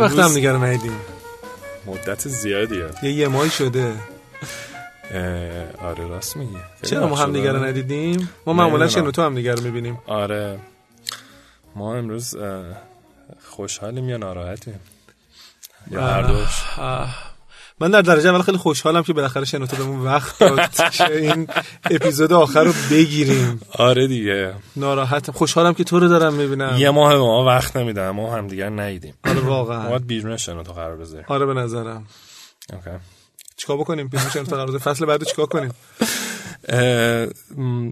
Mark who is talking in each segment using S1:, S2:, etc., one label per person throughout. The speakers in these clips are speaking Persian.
S1: وقت هم دیگر ندیدیم؟
S2: مدت زیادیه.
S1: یه یه ماهی شده.
S2: آره راست میگی.
S1: چرا ما هم دیگر ندیدیم؟ ما معمولا شنو تو هم دیگر رو می‌بینیم.
S2: آره. ما امروز خوشحالیم یا ناراحتیم؟ یا هر دوش؟
S1: من در درجه اول خیلی خوشحالم که بالاخره شنوتو بهمون وقت داد این اپیزود آخر رو بگیریم.
S2: آره دیگه.
S1: ناراحتم. خوشحالم که تو رو دارم می‌بینم.
S2: یه ماه ما وقت نمیدن ما هم دیگر نیدیم
S1: آره واقعا.
S2: ما بیرون شنوتو قرار بذاریم.
S1: آره به نظرم.
S2: اوکی.
S1: چیکار بکنیم؟ بیرون شنوتو قرار فصل بعدو چیکار کنیم؟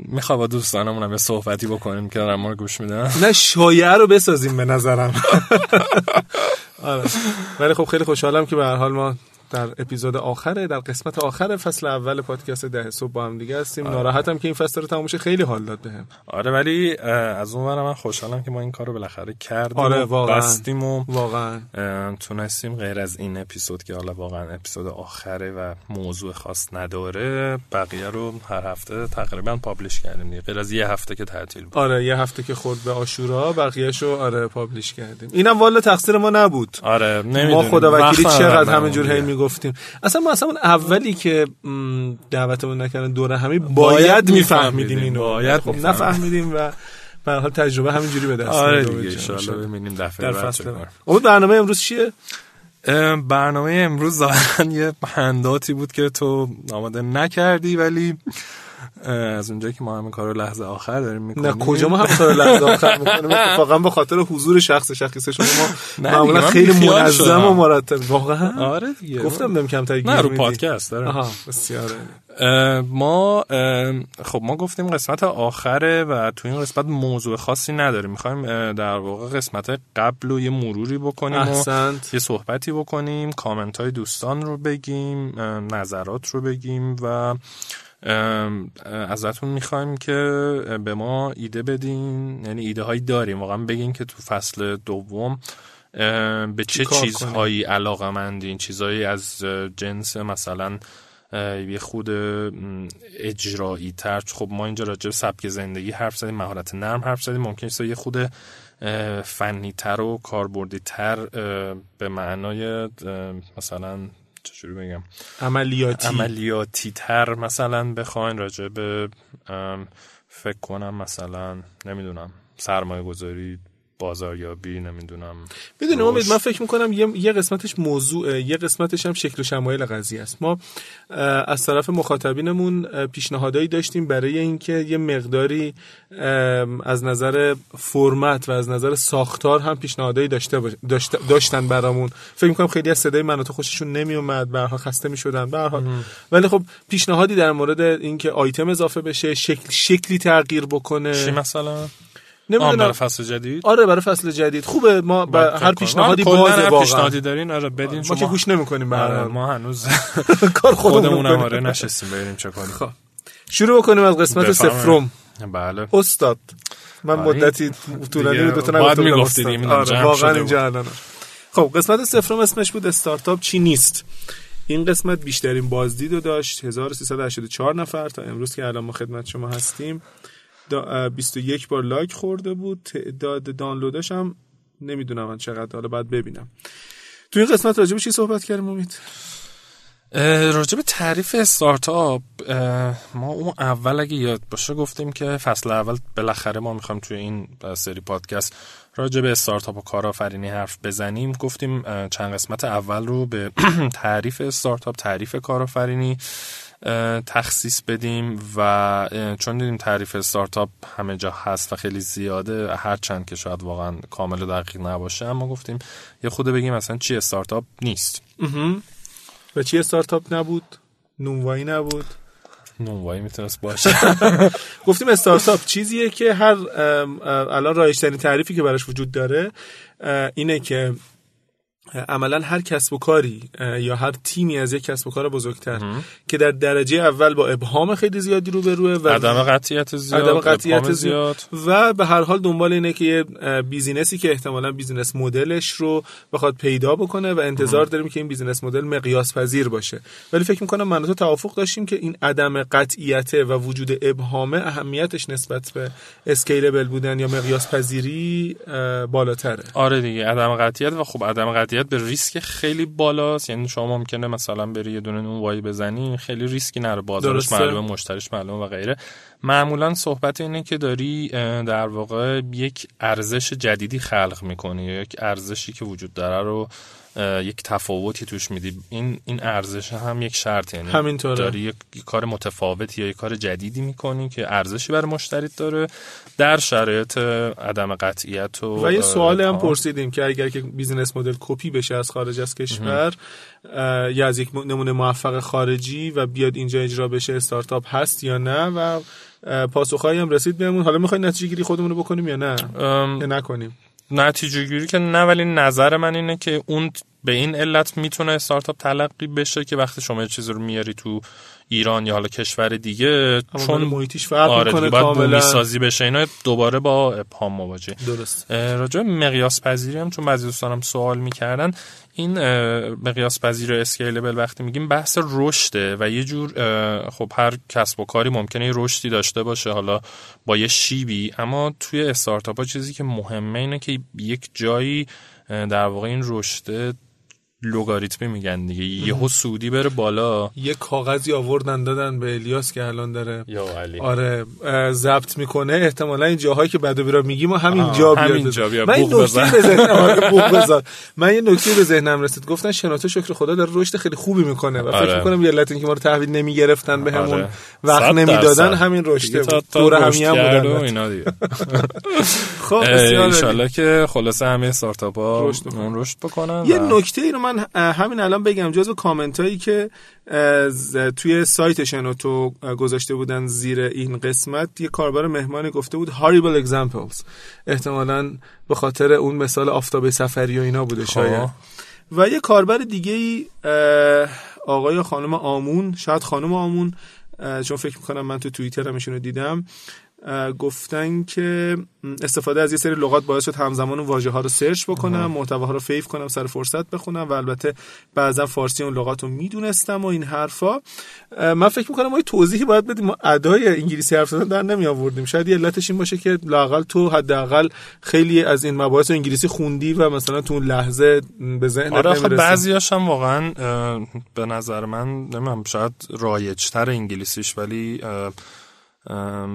S2: می‌خوام با دوستانمون یه صحبتی بکنیم که دارم ما رو گوش میدن.
S1: نه شایعه رو بسازیم به نظرم. آره. ولی خب خیلی خوشحالم که به هر حال ما در اپیزود آخره در قسمت آخر فصل اول پادکست ده صبح با هم دیگه هستیم. آره. ناراحتم که این فصل رو تموم خیلی حال داد بهم.
S2: آره ولی از اون من خوشحالم که ما این کارو بالاخره کردیم
S1: آره واقعا.
S2: بستیم و
S1: واقعا.
S2: تونستیم غیر از این اپیزود که حالا واقعا اپیزود آخره و موضوع خاص نداره بقیه رو هر هفته تقریبا پابلش کردیم دیگه. غیر از یه هفته که تعطیل بود.
S1: آره یه هفته که خورد به آشورا بقیه‌شو آره پابلش کردیم. اینم والا تقصیر ما نبود.
S2: آره
S1: ما خدا وکیلی چقدر همینجور هی می‌گفتیم اصلا ما اصلا اولی که دعوتمون نکردن دوره همی باید میفهمیدیم. اینو.
S2: باید
S1: خب نفهمیدیم و به حال تجربه همینجوری به دست
S2: آره دیگه ان ببینیم دفعه
S1: بعد اون برنامه امروز چیه؟
S2: برنامه امروز ظاهرا یه پنداتی بود که تو آماده نکردی ولی از اونجایی که ما همین کارو لحظه آخر داریم می‌کنیم.
S1: نه کجا ما هم کارو لحظه آخر می‌کنیم؟ اتفاقا به خاطر حضور شخص شخص شما ما معمولا خیلی منظم و مرتب. واقعا؟
S2: آره دیگه.
S1: گفتم بهم کم تاگیر
S2: نه رو پادکست داره
S1: آها. بسیاره.
S2: ما خب ما گفتیم قسمت آخره و تو این قسمت موضوع خاصی نداریم. می‌خوایم در واقع قسمت قبل رو یه مروری بکنیم
S1: احسنت.
S2: و یه صحبتی بکنیم کامنت های دوستان رو بگیم نظرات رو بگیم و ازتون می‌خوایم که به ما ایده بدین. یعنی ایده هایی داریم. واقعا بگین که تو فصل دوم به چه چیزهایی علاقه مندین چیزهایی از جنس مثلا یه خود اجرایی تر خب ما اینجا راجع سبک زندگی حرف زدیم مهارت نرم حرف زدیم. ممکن یه خود فنی تر و کاربردی تر به معنای مثلا چجوری بگم؟
S1: عملیاتی.
S2: عملیاتی تر مثلا بخواین راجع به فکر کنم مثلا نمی‌دونم سرمایه گذاری بازاریابی نمی‌دونم.
S1: بدون امید من فکر می‌کنم یه،, یه قسمتش موضوع یه قسمتش هم شکل و شمایل قضیه است. ما از طرف مخاطبینمون پیشنهادایی داشتیم برای اینکه یه مقداری از نظر فرمت و از نظر ساختار هم پیشنهادایی داشته داشتن برامون. فکر می‌کنم خیلی از صدای من تو خوششون نمیومد برها خسته می‌شدن. به ولی خب پیشنهادی در مورد اینکه آیتم اضافه بشه شکل شکلی تغییر بکنه.
S2: چی مثلا؟
S1: نمی‌دونم.
S2: برای فصل جدید؟
S1: آره برای فصل جدید. خوبه. ما با هر پیشنهادی بازه واقعا.
S2: پیشنهادی دارین؟ آره بدین
S1: ما که گوش نمی‌کنیم
S2: آره ما هنوز
S1: کار خودمون
S2: آره نشستیم بریم چه کنیم.
S1: خب. شروع بکنیم از قسمت سفرم
S2: بله.
S1: استاد. من مدتی طولانی رو
S2: نگفتم می‌گفتید
S1: آره واقعا اینجا الان خب قسمت سفرم اسمش بود استارتاپ چی نیست. این قسمت بیشترین بازدید رو داشت 1384 نفر. تا امروز که الان ما خدمت شما هستیم. 21 بار لایک خورده بود. تعداد دانلودش هم نمی‌دونم من چقدر. حالا بعد ببینم. تو این قسمت راجب چی صحبت کردیم امید؟
S2: راجب تعریف استارتاپ ما اون اول اگه یاد باشه گفتیم که فصل اول بالاخره ما می‌خوایم توی این سری پادکست راجب استارتاپ و کارآفرینی حرف بزنیم. گفتیم چند قسمت اول رو به تعریف استارتاپ تعریف کارآفرینی تخصیص بدیم و چون دیدیم تعریف استارتاپ همه جا هست و خیلی زیاده هرچند که شاید واقعا کامل و دقیق نباشه اما گفتیم یه خوده بگیم مثلا چی استارتاپ نیست.
S1: و چی استارتاپ نبود؟ نونوایی نبود؟
S2: نونوایی می‌تونست باشه.
S1: گفتیم استارتاپ چیزیه که هر الان رایشترین تعریفی که براش وجود داره اینه که عملا هر کسب و کاری یا هر تیمی از یک کسب و کار بزرگتر که در درجه اول با ابهام خیلی زیادی رو روبروه
S2: و عدم قطعیت زیاد
S1: عدم قطعیت زیاد. و به هر حال دنبال اینه که یه بیزینسی که احتمالا بیزینس مدلش رو بخواد پیدا بکنه و انتظار داریم که این بیزینس مدل مقیاس پذیر باشه. ولی فکر می‌کنم من تو توافق داشتیم که این عدم قطعیت و وجود ابهام اهمیتش نسبت به scalable بودن یا مقیاس پذیری بالاتره.
S2: آره دیگه عدم قطعیت و خب عدم قطعیت به ریسک خیلی بالاست. یعنی شما ممکنه مثلا بری یه دونه اون وای بزنی خیلی ریسکی نره. بازارش معلومه مشتریش معلومه و غیره. معمولا صحبت اینه که داری در واقع یک ارزش جدیدی خلق می‌کنی یا یک ارزشی که وجود داره رو یک تفاوتی توش میدی. این این ارزش هم یک شرط یعنی
S1: همینطوره.
S2: داری یک, کار متفاوتی یا یک کار جدیدی می‌کنی که ارزشی برای مشتریت داره در شرایط عدم قطعیت و
S1: و یه سوالی هم پرسیدیم که اگر که بیزینس مدل کپی بشه از خارج از کشور یا از یک نمونه موفق خارجی و بیاد اینجا اجرا بشه استارتاپ هست یا نه و پاسخهایی هم رسید بهمون. حالا می‌خواین نتیجه گیری خودمون رو بکنیم یا نه؟ یا نکنیم؟
S2: نتیجه گیری که نه ولی نظر من اینه که اون به این علت می‌تونه استارتاپ تلقی بشه که وقتی شما یه چیزی رو میاری تو ایران یا حالا کشور دیگه
S1: چون محیطیش فرق
S2: آره
S1: می‌کنه
S2: کاملا. سازی بشه. اینا دوباره با ابهام مواجه.
S1: درست.
S2: راجع مقیاس پذیری هم چون بعضی دوستانم سوال می‌کردن این مقیاس پذیر اسکیلبل وقتی میگیم بحث رشده و یه جور خب هر کسب و کاری ممکنه یه رشدی داشته باشه حالا با یه شیبی اما توی استارتاپ ها چیزی که مهمه اینه که یک جایی در واقع این رشد لوگاریتمی میگن دیگه یهو سودی بره بالا
S1: یه کاغذی آوردن دادن به الیاس که الان داره
S2: یا علی.
S1: آره ضبط می‌کنه احتمالا این جاهایی که بعد بیرا میگیم همین جا بیاد
S2: همین جا بیاد
S1: من این نکته به ذهنم من یه نکته به ذهنم رسید گفتن شناته شکر خدا داره رشد خیلی خوبی می‌کنه و فکر
S2: آره.
S1: می‌کنم یه علت که ما رو تحویل نمی‌گرفتن بهمون
S2: آره.
S1: وقت نمی‌دادن. همین رشد
S2: تا
S1: دور همی هم بودن
S2: اینا دیگه
S1: خب.
S2: انشالله که خلاصه همه استارتاپ ها
S1: رشد بکنن.
S2: رشد بکنن
S1: یه نکته ای رو من همین الان بگم جزو کامنت هایی که از- توی سایت شنوتو گذاشته بودن زیر این قسمت یه کاربر مهمانی گفته بود horrible examples احتمالا به خاطر اون مثال آفتاب سفری و اینا بوده شاید
S2: خب.
S1: و یه کاربر دیگه ای آقای خانم آمون شاید خانم آمون چون فکر می‌کنم من تو توییتر هم رو دیدم گفتن که استفاده از یه سری لغات باعث شد همزمان واژه ها رو search بکنم محتواها رو save کنم سر فرصت بخونم و البته بعضا فارسی اون لغات رو می‌دونستم و این حرفا. من فکر می‌کنم ما یه توضیحی باید بدیم. ما ادای انگلیسی حرف زدن در نمی آوردیم شاید یه علتش این باشه که لاقل تو حداقل خیلی از این مباحث انگلیسی خوندی و مثلا تو اون لحظه به ذهنت
S2: آره
S1: نمی‌رسه
S2: بعضیاش هم واقعا به نظر من نمی‌دونم شاید رایجتر انگلیسیش ولی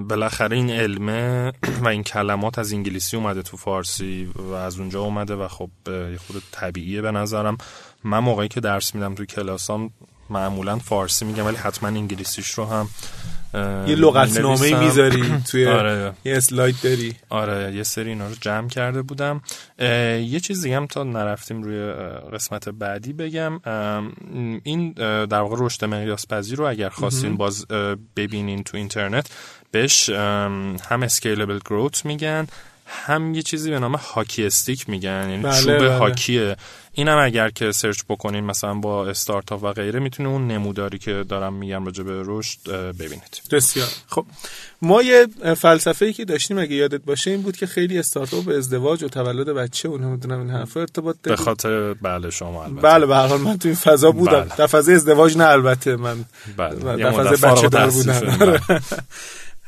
S2: بالاخره این علمه و این کلمات از انگلیسی اومده تو فارسی و از اونجا اومده و خب یه خود طبیعیه به نظرم. من موقعی که درس میدم تو کلاسام معمولا فارسی میگم ولی حتما انگلیسیش رو هم
S1: یه لغتنامه
S2: می‌نویسم.
S1: می‌ذاری توی
S2: آره.
S1: یه اسلاید داری؟
S2: آره یه سری اینا رو جمع کرده بودم. یه چیز دیگه هم تا نرفتیم روی قسمت بعدی بگم. این در واقع رشد مقیاس پذیر رو اگر خواستین باز ببینین تو اینترنت بهش هم scalable growth میگن هم یه چیزی به نام hockey stick میگن. یعنی
S1: بله،
S2: چوب
S1: بله.
S2: هاکیه اینم اگر که search بکنین مثلا با استارتاپ و غیره می‌تونه اون نموداری که دارم میگم راجع به رشد ببینید.
S1: بسیار. خب. ما یه فلسفه ای که داشتیم اگه یادت باشه این بود که خیلی استارتاپ به ازدواج و تولد بچه و نمی‌دونم این حرفا ارتباط
S2: به
S1: داره
S2: خاطر بله شما البته.
S1: بله به هر حال من تو این فضا بودم.
S2: بله.
S1: در فضای ازدواج نه البته من
S2: بله.
S1: در
S2: فارغ
S1: بچه دار بودم.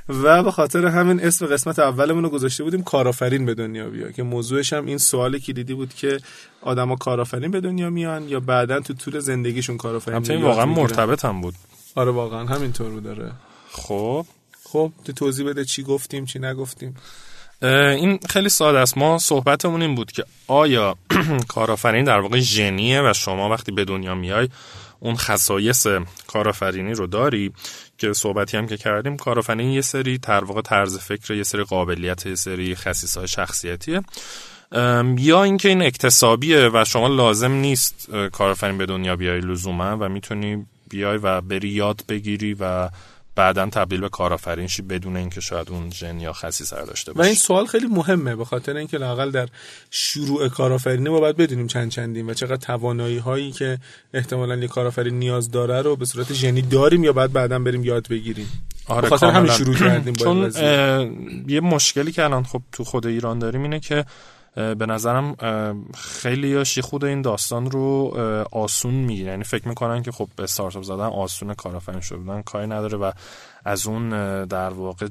S1: و به خاطر همین اسم قسمت اولمون رو گذاشته بودیم کارآفرین به دنیا بیا که موضوعش هم این سوال کلیدی بود که آدما کارآفرین به دنیا میان یا بعدا تو طول زندگیشون کارآفرین یاد
S2: واقعا. مرتبط هم بود.
S1: آره واقعا همینطور بود داره
S2: خب.
S1: خب تو توضیح بده چی گفتیم چی نگفتیم.
S2: این خیلی ساده است. ما صحبتمون این بود که آیا کارآفرین در واقع ژنیه و شما وقتی به دنیا میای اون خصایص کارآفرینی رو داری؟ که صحبتی هم که کردیم کارآفرین یه سری در واقع طرز فکر یه سری قابلیت یه سری خصیصه شخصیتیه. یا اینکه این اکتسابیه و شما لازم نیست کارآفرین به دنیا بیای لزوما و می‌تونی بیای و بری یاد بگیری و بعدا تبدیل به کارآفرین شی بدون اینکه شاید اون ژن یا خصیصه داشته
S1: باشه و این سوال خیلی مهمه به خاطر اینکه لاقل در شروع کارآفرینی ما باید بدونیم چند چندیم و چقدر توانایی هایی که احتمالاً یک کارآفرین نیاز داره رو به صورت ژنی داریم یا بعد بعدا بریم یاد بگیریم؟ آره خاطر همین شروع کردیم
S2: چون یه مشکلی که الان خب تو خود ایران داریم اینه که به نظرم خیلی یا خود این داستان رو آسون می‌گیره یعنی فکر می‌کنن که خب به استارتاپ زدن آسون کارآفرین شدن کاری نداره و از اون در واقع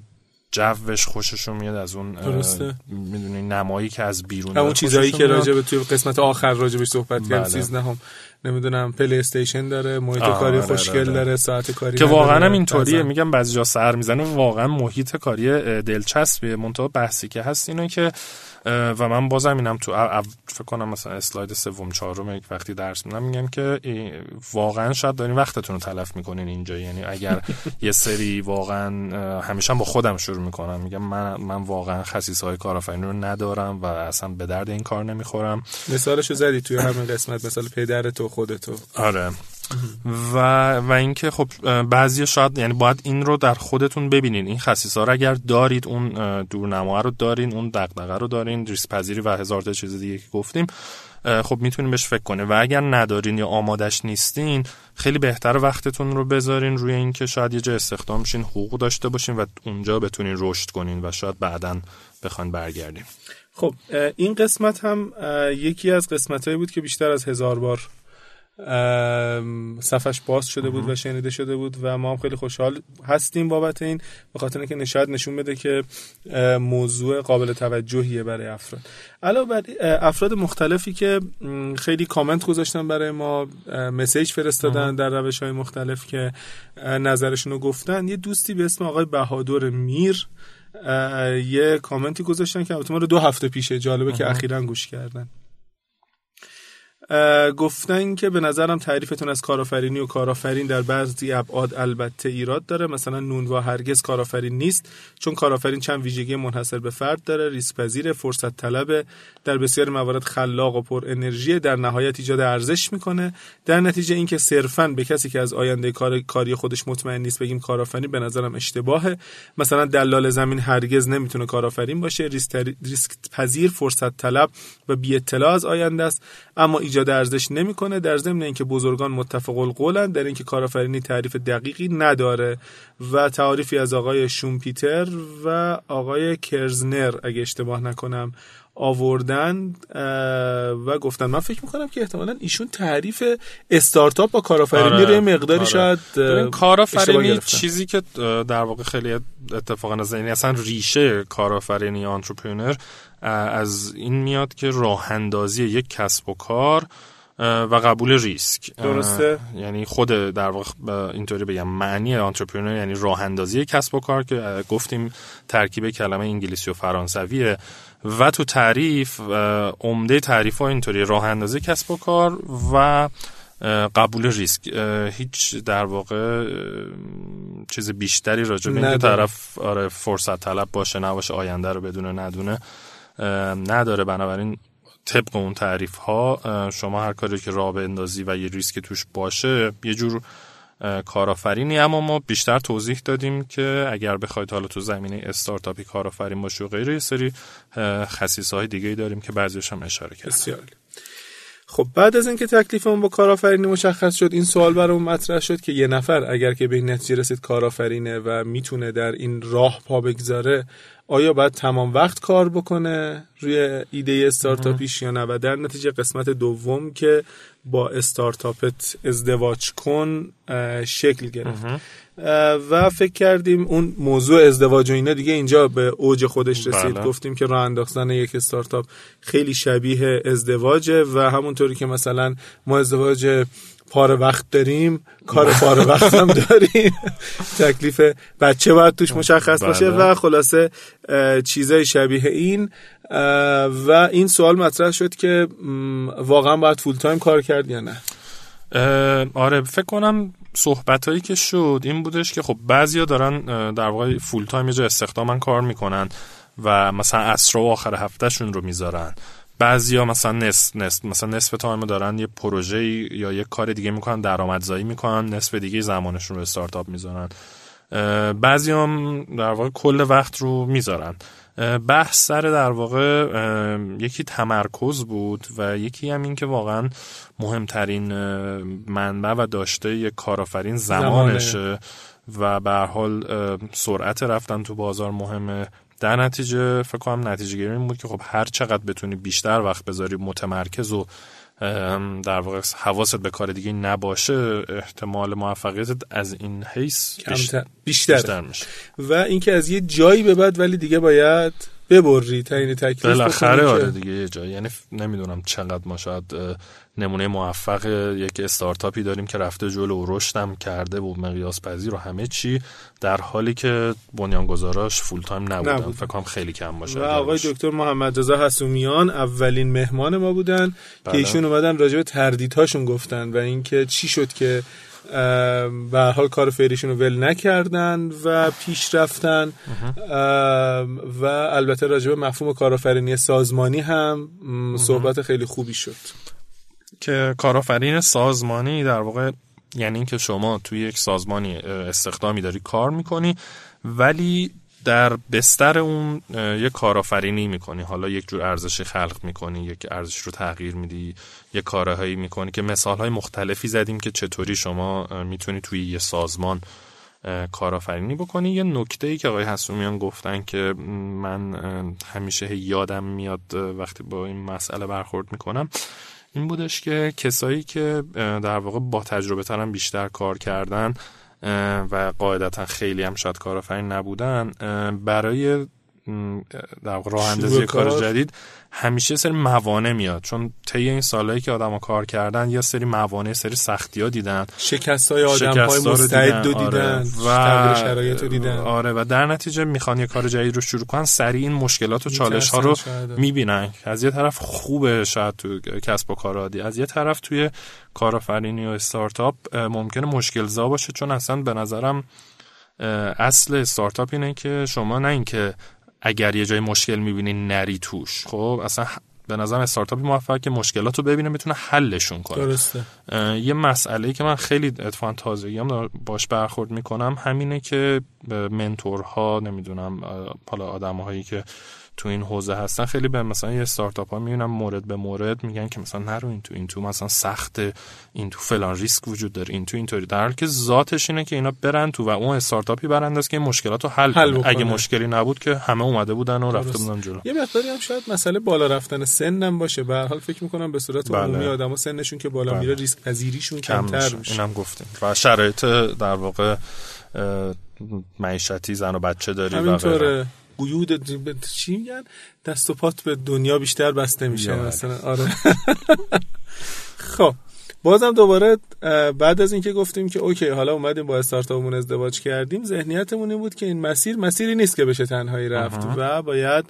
S2: جوش خوششون میاد از اون می‌دونی نمایی که از بیرون
S1: اون چیزایی که راجع به توی قسمت آخر راجع به صحبت کردیم بله. 13 هم نمی‌دونم پلی استیشن داره محیط کاری آره، خوشگل آره. داره ساعت کاری
S2: که واقعا هم. اینطوریه میگم بعضی جا سر می‌زنه. واقعا محیط کاری دلچسبیه. منتها بحثی که هست اینه که و من بازم اینم تو فکر کنم مثلا اسلاید سوم چهارم یک وقتی درس میدم میگم که واقعا شاید دارین وقتتون رو تلف می‌کنین اینجا. یعنی اگر یه سری واقعا همیشه با خودم شروع می‌کنم. میگم من من واقعا خصیص های کارآفرینی رو ندارم و اصلا به درد این کار نمی‌خورم.
S1: مثالشو زدی توی همین قسمت مثال پدر تو. خودتو.
S2: آره. و و اینکه خب بعضی شاید یعنی باید این رو در خودتون ببینین. این خصیصا رو اگر دارید اون دورنما رو دارین اون دغدغه رو دارین ریسک پذیری و هزار تا چیز دیگه که گفتیم خب می‌تونین بهش فکر کنه و اگر ندارین یا آمادش نیستین خیلی بهتر وقتتون رو بذارین روی اینکه شاید یه جا استخدام شین حقوق داشته باشین و اونجا بتونین رشد کنین و شاید بعدا بخواین برگردین.
S1: خب این قسمت هم یکی از قسمت بود که بیشتر از هزار بار صفش باز شده بود و شنیده شده بود و ما هم خیلی خوشحال هستیم بابت این به خاطر اینکه نشاید نشون بده که موضوع قابل توجهیه برای افراد. علاوه بر افراد مختلفی که خیلی کامنت گذاشتن برای ما مسیج فرستادن در روش های مختلف که نظرشون رو گفتن. یه دوستی به اسم آقای بهادر میر یه کامنتی گذاشتن که البته ما رو دو هفته پیشه جالبه که اخیرا گوش کردن. گفتن که به نظرم تعریفتون از کارآفرینی و کارآفرین در بعضی ابعاد البته ایراد داره. مثلا نونوا هرگز کارآفرین نیست چون کارآفرین چند ویژگی منحصر به فرد داره ریسک پذیر فرصت طلب در بسیاری موارد خلاق و پر انرژی در نهایت ایجاد ارزش می‌کنه. در نتیجه اینکه صرفا به کسی که از آینده کار کاری خودش مطمئن نیست بگیم کارآفرین به نظرم اشتباهه. مثلا دلال زمین هرگز نمی‌تونه کارآفرین باشه. ریسک پذیر فرصت طلب و بی اطلاع از آینده است. اما ایجاد ارزش نمی‌کنه در ضمن اینکه بزرگان متفق القولن در اینکه کارآفرینی تعریف دقیقی نداره. و تعریفی از آقای شومپیتر و آقای کرزنر اگه اشتباه نکنم آوردن و گفتن. من فکر می‌کنم که احتمالا ایشون تعریف استارتاپ با کارآفرینی آره، رو مقداری آره. شاید
S2: کارآفرینی چیزی که در واقع خیلی اتفاقا از یعنی اصلا ریشه کارآفرینی آنترپرنور از این میاد که راه اندازی یک کسب و کار و قبول ریسک.
S1: درسته؟
S2: یعنی خود در واقع اینطوری بگم معنی آنترپرنور یعنی راه اندازی کسب و کار که گفتیم ترکیب کلمه انگلیسی و فرانسویه. و تو تعریف عمده تعریف ها اینطوری راه اندازی کسب و کار و قبول ریسک. هیچ در واقع چیز بیشتری راجع به اینکه طرف آره فرصت طلب باشه نباشه آینده رو بدونه ندونه. نداره. بنابراین طبق اون تعریف ها شما هر کاری که راه اندازی و یه ریسک توش باشه یه جور کارآفرینی. اما ما بیشتر توضیح دادیم که اگر بخواید حالا تو زمینه استارتاپی کارآفرین باشه و غیره یه سری خصیصه های دیگه داریم که بعضیش هم اشاره کردیم
S1: خب بعد از اینکه تکلیفمون با کارآفرینی مشخص شد این سوال برامون مطرح شد که یه نفر اگر که به این نتیجه رسید کارآفرینه و می‌تونه در این راه پا بگذاره آیا باید تمام وقت کار بکنه روی ایده استارتاپیش یا نه؟ و در نتیجه قسمت دوم که با استارتاپت ازدواج کن شکل گرفت. و فکر کردیم اون موضوع ازدواج و اینا دیگه اینجا به اوج خودش رسید بله. گفتیم که راه انداختن یک استارتاپ خیلی شبیه ازدواجه و همونطوری که مثلا ما ازدواج پاره وقت داریم کار پاره وقت هم داریم تکلیف بچه باید توش مشخص بله. باشه و خلاصه چیزای شبیه این و این سوال مطرح شد که واقعا باید full time کار کرد یا نه
S2: آره فکر کنم صحبت هایی که شد این بودش که خب بعضیا دارن در واقع full time جا استخدامن کار می‌کنن و مثلا اسرا و آخر هفتهشون رو می‌ذارن. بعضیا مثلا نصف نصف مثلا نصف تایم دارن یه پروژه یا یه کار دیگه می‌کنن درآمدزایی می‌کنن نصف دیگه زمانشون رو استارتاپ می‌ذارن. بعضی هم در واقع کل وقت رو می‌ذارن. بحث سر در واقع یکی تمرکز بود و یکی هم این که واقعا مهمترین منبع و داشته یک کارآفرین زمانشه و به حال سرعت رفتن تو بازار مهمه. در نتیجه فکر کنم نتیجه گیری این بود که خب هر چقدر بتونی بیشتر وقت بذاری متمرکز و در واقع حواست به کار دیگه نباشه احتمال موفقیت از این حیث
S1: بیشتر, بیشتر. میشه و اینکه از یه جایی به بعد ولی دیگه باید ببری تعیین تکلیف
S2: بالاخره آره دیگه یه جایی یعنی نمی‌دونم چقدر ما شاید نمونه موفق یک استارتاپی داریم که رفته جلو و رشدم کرده و مقیاس پذیر و همه چی در حالی که بنیانگذاراش فول تایم نبودن. نبود. فکر کنم خیلی کم باشه.
S1: و آقای دکتر محمد رضا حسومیان اولین مهمان ما بودن بله. که ایشون اومدن راجع به تردیدهاشون گفتن و اینکه چی شد که به حال کار فعلیشون رو ول نکردن و پیش رفتن. و البته راجع به مفهوم کارآفرینی سازمانی هم صحبت خیلی خوبی شد.
S2: که کارآفرین سازمانی در واقع یعنی اینکه شما توی یک سازمانی استخدامی داری کار می‌کنی ولی در بستر اون یک کارآفرینی می‌کنی. حالا یک جور ارزشی خلق می‌کنی یک ارزش رو تغییر میدی یک کارهایی می‌کنی که مثال های مختلفی زدیم که چطوری شما می‌تونی توی یه سازمان کارآفرینی بکنی. یه نکته ای که آقای حسومیان گفتن که من همیشه یادم میاد وقتی با این مسئله برخورد می‌کنم این بودش که کسایی که در واقع با تجربه ترم بیشتر کار کردن و قاعدتا خیلی هم شاید کارآفرین نبودن برای در راه اندازی کار جدید همیشه سری موانع میاد. چون طی این سالهایی که آدما کار کردن یا سری موانع سری سختی ها دیدن.
S1: شکست های آدم های مستعد رو دیدن, آره. و شرایط رو دیدن.
S2: آره. و در نتیجه می‌خوان یه کار جدید رو شروع کنن سریع این مشکلات و چالش ها رو می‌بینن. از یه طرف خوبه شاید تو کسب و کار عادی از یه طرف توی کارآفرینی و استارتاپ ممکنه مشکل زا باشه. چون اصلا به نظرم اصل استارتاپ اینه که شما نه اینکه اگر یه جای مشکل می‌بینی نری توش. خب اصلا به نظرم استارتاپی موفق که مشکلات رو ببینه می‌تونه حلشون کنه.
S1: درسته.
S2: یه مسئله که من خیلی اتفاقا تازگی هم باش برخورد می‌کنم همینه که منتورها نمی‌دونم حالا آدم هایی که تو این حوزه هستن خیلی به مثلا یه استارتاپ ها می‌بینم مورد به مورد میگن که مثلا نرو این تو این تو مثلا سخت این تو فلان ریسک وجود داره این تو اینطوری. در حالی که ذاتش اینه که اینا برن تو و اون استارتاپی برند است که این مشکلات رو حل, حل اگه مشکلی نبود که همه اومده بودن و رفته بودن جلو.
S1: یه مقداری هم شاید مسئله بالا رفتن سنم باشه. به هر حال فکر می‌کنم به صورت بله. عمومی آدما سنشون که بالا بله. میره ریسک پذیریشون کمتر میشه.
S2: اینم گفتیم. و شرایط در واقع معیشتی زن و بچه داری
S1: و قیود چی میگن؟ دست و پات به دنیا بیشتر بسته میشه مثلا. آره. خب بازم دوباره بعد از اینکه گفتیم که اوکی حالا اومدیم با استارتاپمون ازدواج کردیم ذهنیتمون این بود که این مسیر مسیری نیست که بشه تنهایی رفت و باید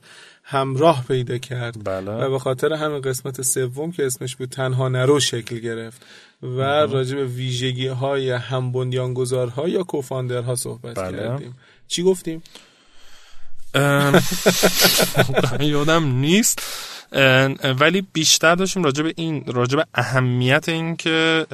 S1: همراه پیدا کرد.
S2: بله.
S1: و به خاطر همین قسمت سوم که اسمش بود تنها نرو شکل گرفت و راجع به ویژگی های هم بنیانگذارها یا کوفاندرها صحبت بله. کردیم. چی گفتیم؟
S2: یادم نیست. ولی بیشتر داشتیم راجع به این راجع به اهمیت این که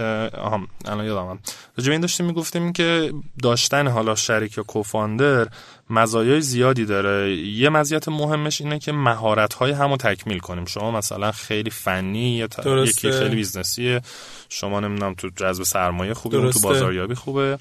S2: الان یادم راجع به این داشتیم می‌گفتیم که داشتن حالا شریک یا کوفاندر مزایای زیادی داره. یه مزیت مهمش اینه که مهارت های همو تکمیل کنیم. شما مثلا خیلی فنی یا یکی خیلی بیزنسیه. شما نمی‌دونم تو جذب سرمایه خوبه تو بازاریابی خوبه.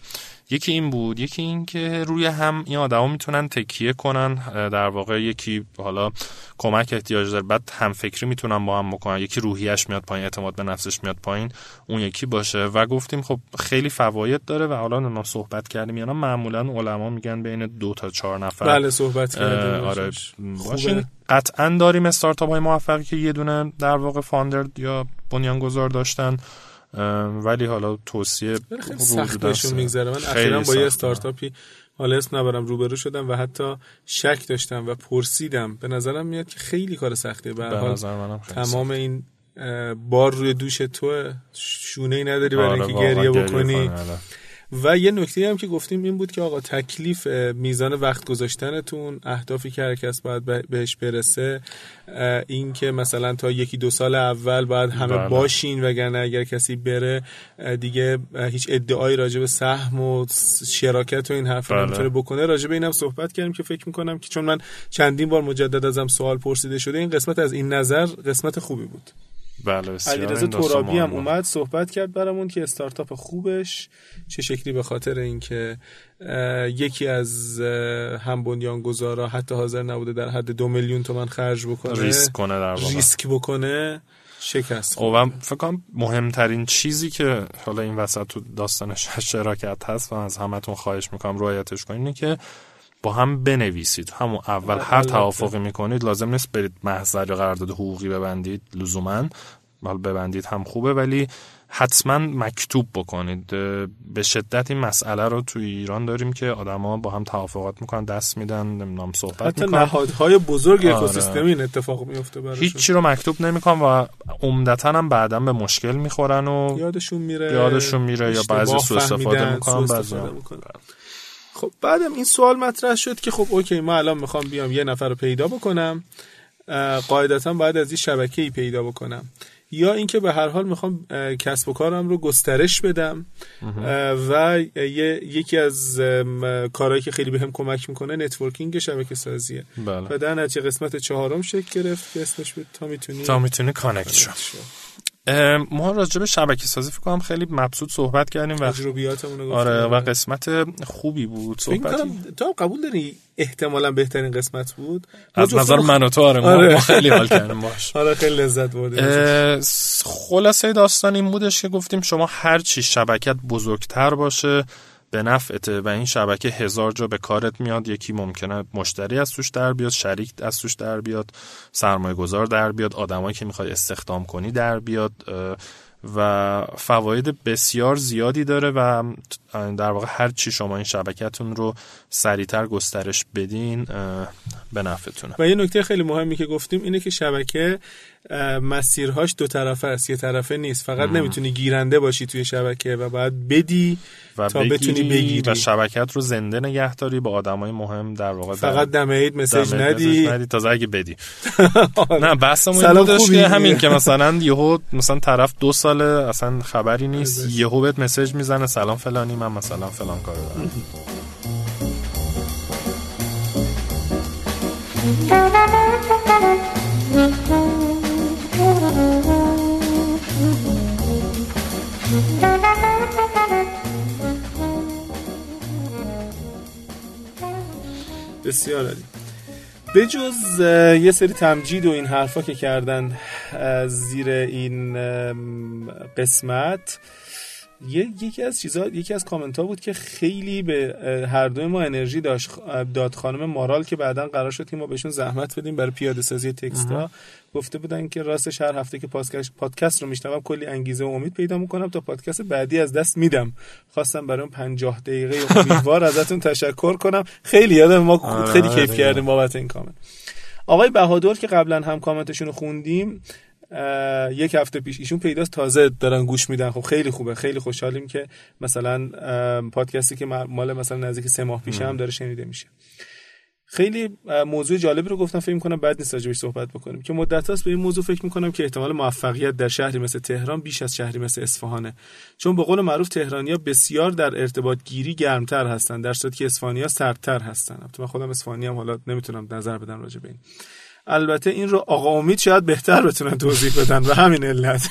S2: یکی این بود یکی این که روی هم این آدما می‌تونن تکیه کنن در واقع یکی حالا کمک احتیاج داره بعد هم فکری می‌تونن با هم بکنن. یکی روحیش میاد پایین اعتماد به نفسش میاد پایین اون یکی باشه. و گفتیم خب خیلی فواید داره و حالا ما صحبت کردیم یعنی معمولا علما میگن بین دو تا چهار نفر.
S1: بله صحبت کردیم
S2: آره قطعا داریم استارتاپ های موفقی که یه دونه در واقع فاندر یا بنیانگذار داشتن. ولی حالا توصیه
S1: خیلی سخت بهشون میگذره. من اخیرا با یه استارتاپی حالا اسم نبرم روبرو شدم و حتی شک داشتم و پرسیدم. به نظرم میاد که خیلی کار سخته. به حال تمام این بار روی دوش تو شونه ای نداری برای آره، اینکه گریه بکنی. آره. و یه نکته هم که گفتیم این بود که آقا تکلیف میزان وقت گذاشتنتون اهدافی که هر کس باید بهش برسه این که مثلا تا یکی دو سال اول باید همه بله. باشین وگرنه اگر کسی بره دیگه هیچ ادعایی راجع به سهم و شراکت و این حرف بله. نمی‌تونه بکنه راجع به اینم صحبت کردیم که فکر می‌کنم که چون من چندین بار مجدد ازم سوال پرسیده شده این قسمت از این نظر قسمت خوبی بود
S2: بله
S1: علیرضا ترابی هم اومد صحبت کرد برامون که استارتاپ خوبش چه شکلی به خاطر اینکه یکی از هم بنیانگذارا حتی حاضر نبوده در حد دو میلیون تومن خرج بکنه.
S2: ریسک کنه در
S1: ریسک بکنه شکست
S2: خب، فکر کنم مهمترین چیزی که حالا این وسط تو داستانش شراکت هست و از همتون خواهش می‌کنم رعایتش کنید اینه که با هم بنویسید. همون اول هر توافقی می‌کنید لازم نیست برید محضر یا قرارداد حقوقی ببندید. لزوما حال ببندید هم خوبه ولی حتما مکتوب بکنید. به شدت این مسئله رو توی ایران داریم که آدما با هم توافقات می‌کنن دست میدن نمی‌دونم صحبت
S1: حتی می‌کنن. نهادهای بزرگ آره. اکوسیستمی این اتفاق میفته
S2: براشون. هیچی رو مکتوب نمی‌کنن و عمدتا هم بعدا به مشکل می‌خورن و
S1: یادشون میره
S2: یادشون میره یا بعضی سوء استفاده می‌کنن بعضی
S1: خب بعدم این سوال مطرح شد که خب اوکی ما الان می‌خوام بیام یه نفر رو پیدا بکنم قاعدتا باید از این شبکه ای پیدا بکنم. یا اینکه به هر حال می‌خوام کسب و کارم رو گسترش بدم و یکی از کارهایی که خیلی بهم به کمک می‌کنه networking شبکه سازیه.
S2: بله.
S1: و در نتیجه قسمت چهارم شکل گرفت که اسمش بود تا می‌تونی
S2: تا می‌تونی connect شو ما راجع به شبکه سازی فکر کنم خیلی مبسوط صحبت کردیم و
S1: تجربیاتمون
S2: آره و قسمت خوبی بود صحبت
S1: تو قبول داری احتمالا بهترین قسمت بود؟
S2: از نظر من و تو آره, آره. ما خیلی حال کردیم باش.
S1: آره خیلی لذت بردیم.
S2: خلاصه داستان این بودش که گفتیم شما هر چی شبکت بزرگتر باشه به نفعته و این شبکه هزار جا به کارت میاد یکی ممکنه مشتری از توش در بیاد شریک از توش در بیاد سرمایه گذار در بیاد آدمایی که می‌خوای استخدام کنی در بیاد و فواید بسیار زیادی داره و در واقع هر چی شما این شبکتون رو سریعتر گسترش بدین به نفعتونه.
S1: و یه نکته خیلی مهمی که گفتیم اینه که شبکه مسیرهاش دو طرفه است یه طرفه نیست. فقط نمی‌تونی گیرنده باشی توی شبکه و باید بدی
S2: و
S1: تا بتونی بگیری
S2: و شبکت رو زنده نگهداری با آدمای مهم در واقع
S1: فقط دم عید مسیج ندی.
S2: ندی تا اگه بدی. نه بحثمون این بودش که همین که مثلا یهو مثلا طرف دو ساله اصلا خبری نیست یهو بهت مسیج می‌زنه سلام فلانی من مثلا فلان کارو دارم.
S1: بسیار عالی. به جز یه سری تمجید و این حرفا که کردن زیر این قسمت یکی از چیزا یکی از کامنت ها بود که خیلی به هر دوی ما انرژی داشت داد خانم مارال که بعدا قرار شد که ما بهشون زحمت بدیم برای پیاده سازی تکست ها گفته بودن که راستش هر هفته که پادکست رو میشنوم کلی انگیزه و امید پیدا می‌کنم تا پادکست بعدی از دست میدم. خواستم برای اون 50 دقیقه امیدوار ازتون تشکر کنم. خیلی یادم ما آره، خیلی کیف آره. کردیم بابت این کامنت. آقای بهادر که قبلا هم کامنتشون رو خوندیم یک هفته پیش ایشون پیداست تازه دارن گوش میدن. خب خیلی خوبه خیلی خوشحالیم که مثلا پادکستی که مال مثلا نزدیک سه ماه پیش هم داره شنیده میشه. خیلی موضوع جالبی رو گفتم فکر می‌کنم بعد نیست راجبش صحبت بکنیم. که مدت هست به این موضوع فکر می‌کنم که احتمال موفقیت در شهری مثل تهران بیش از شهری مثل اصفهانه. چون به قول معروف تهرانیا بسیار در ارتباط گیری گرمتر هستن در صورتی که اصفهانیا سردتر هستن. من خودم اصفهانی هم حالا نمی‌تونم نظر بدم راجع به این. البته این رو آقا امید شاید بهتر بتونن توضیح بدن و همین علت.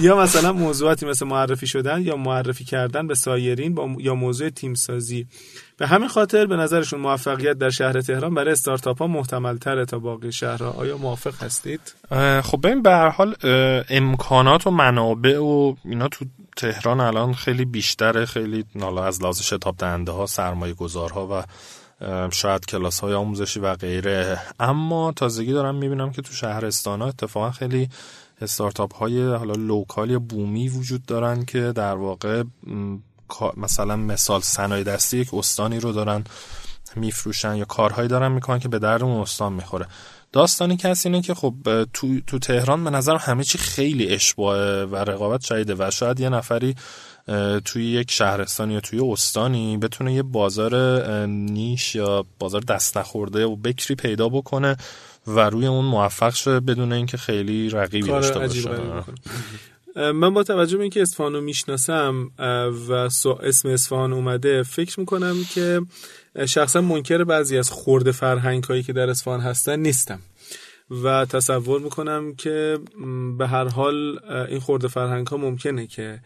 S1: یا مثلا موضوعاتی مثل معرفی شدن یا معرفی کردن به سایرین با یا موضوع تیم سازی به همین خاطر به نظرشون موفقیت در شهر تهران برای استارتاپ ها محتمل تره تا باقی شهرها آیا موافق هستید؟
S2: خب ببین به هر حال امکانات و منابع و اینا تو تهران الان خیلی بیشتره خیلی نالا از لحاظ شتاب دهنده ها سرمایه گذارها و شاید کلاس های آموزشی و غیره. اما تازگی دارم می‌بینم که تو شهرستان ها اتفاقا خیلی استارتاپ های حالا لوکال یا بومی وجود دارن که در واقع مثلا مثال صنایع دستی یک استانی رو دارن میفروشن یا کارهایی دارن می‌کنن که به درد اون استان می‌خوره. داستانی که اینه که خب تو, تو تهران به نظر همه چی خیلی اشباه و رقابت شدیده و شاید یه نفری توی یک شهرستانی یا توی استانی بتونه یه بازار نیش یا بازار دست نخورده و بکری پیدا بکنه و روی اون موفق شه بدون اینکه خیلی رقیبی داشته باشه.
S1: من با توجه به اینکه اصفهان رو می‌شناسم و اسم اصفهان اومده فکر می‌کنم که شخصا منکر بعضی از خورده فرهنگ هایی که در اصفهان هستن نیستم. و تصور می‌کنم که به هر حال این خورده فرهنگ ها ممکنه که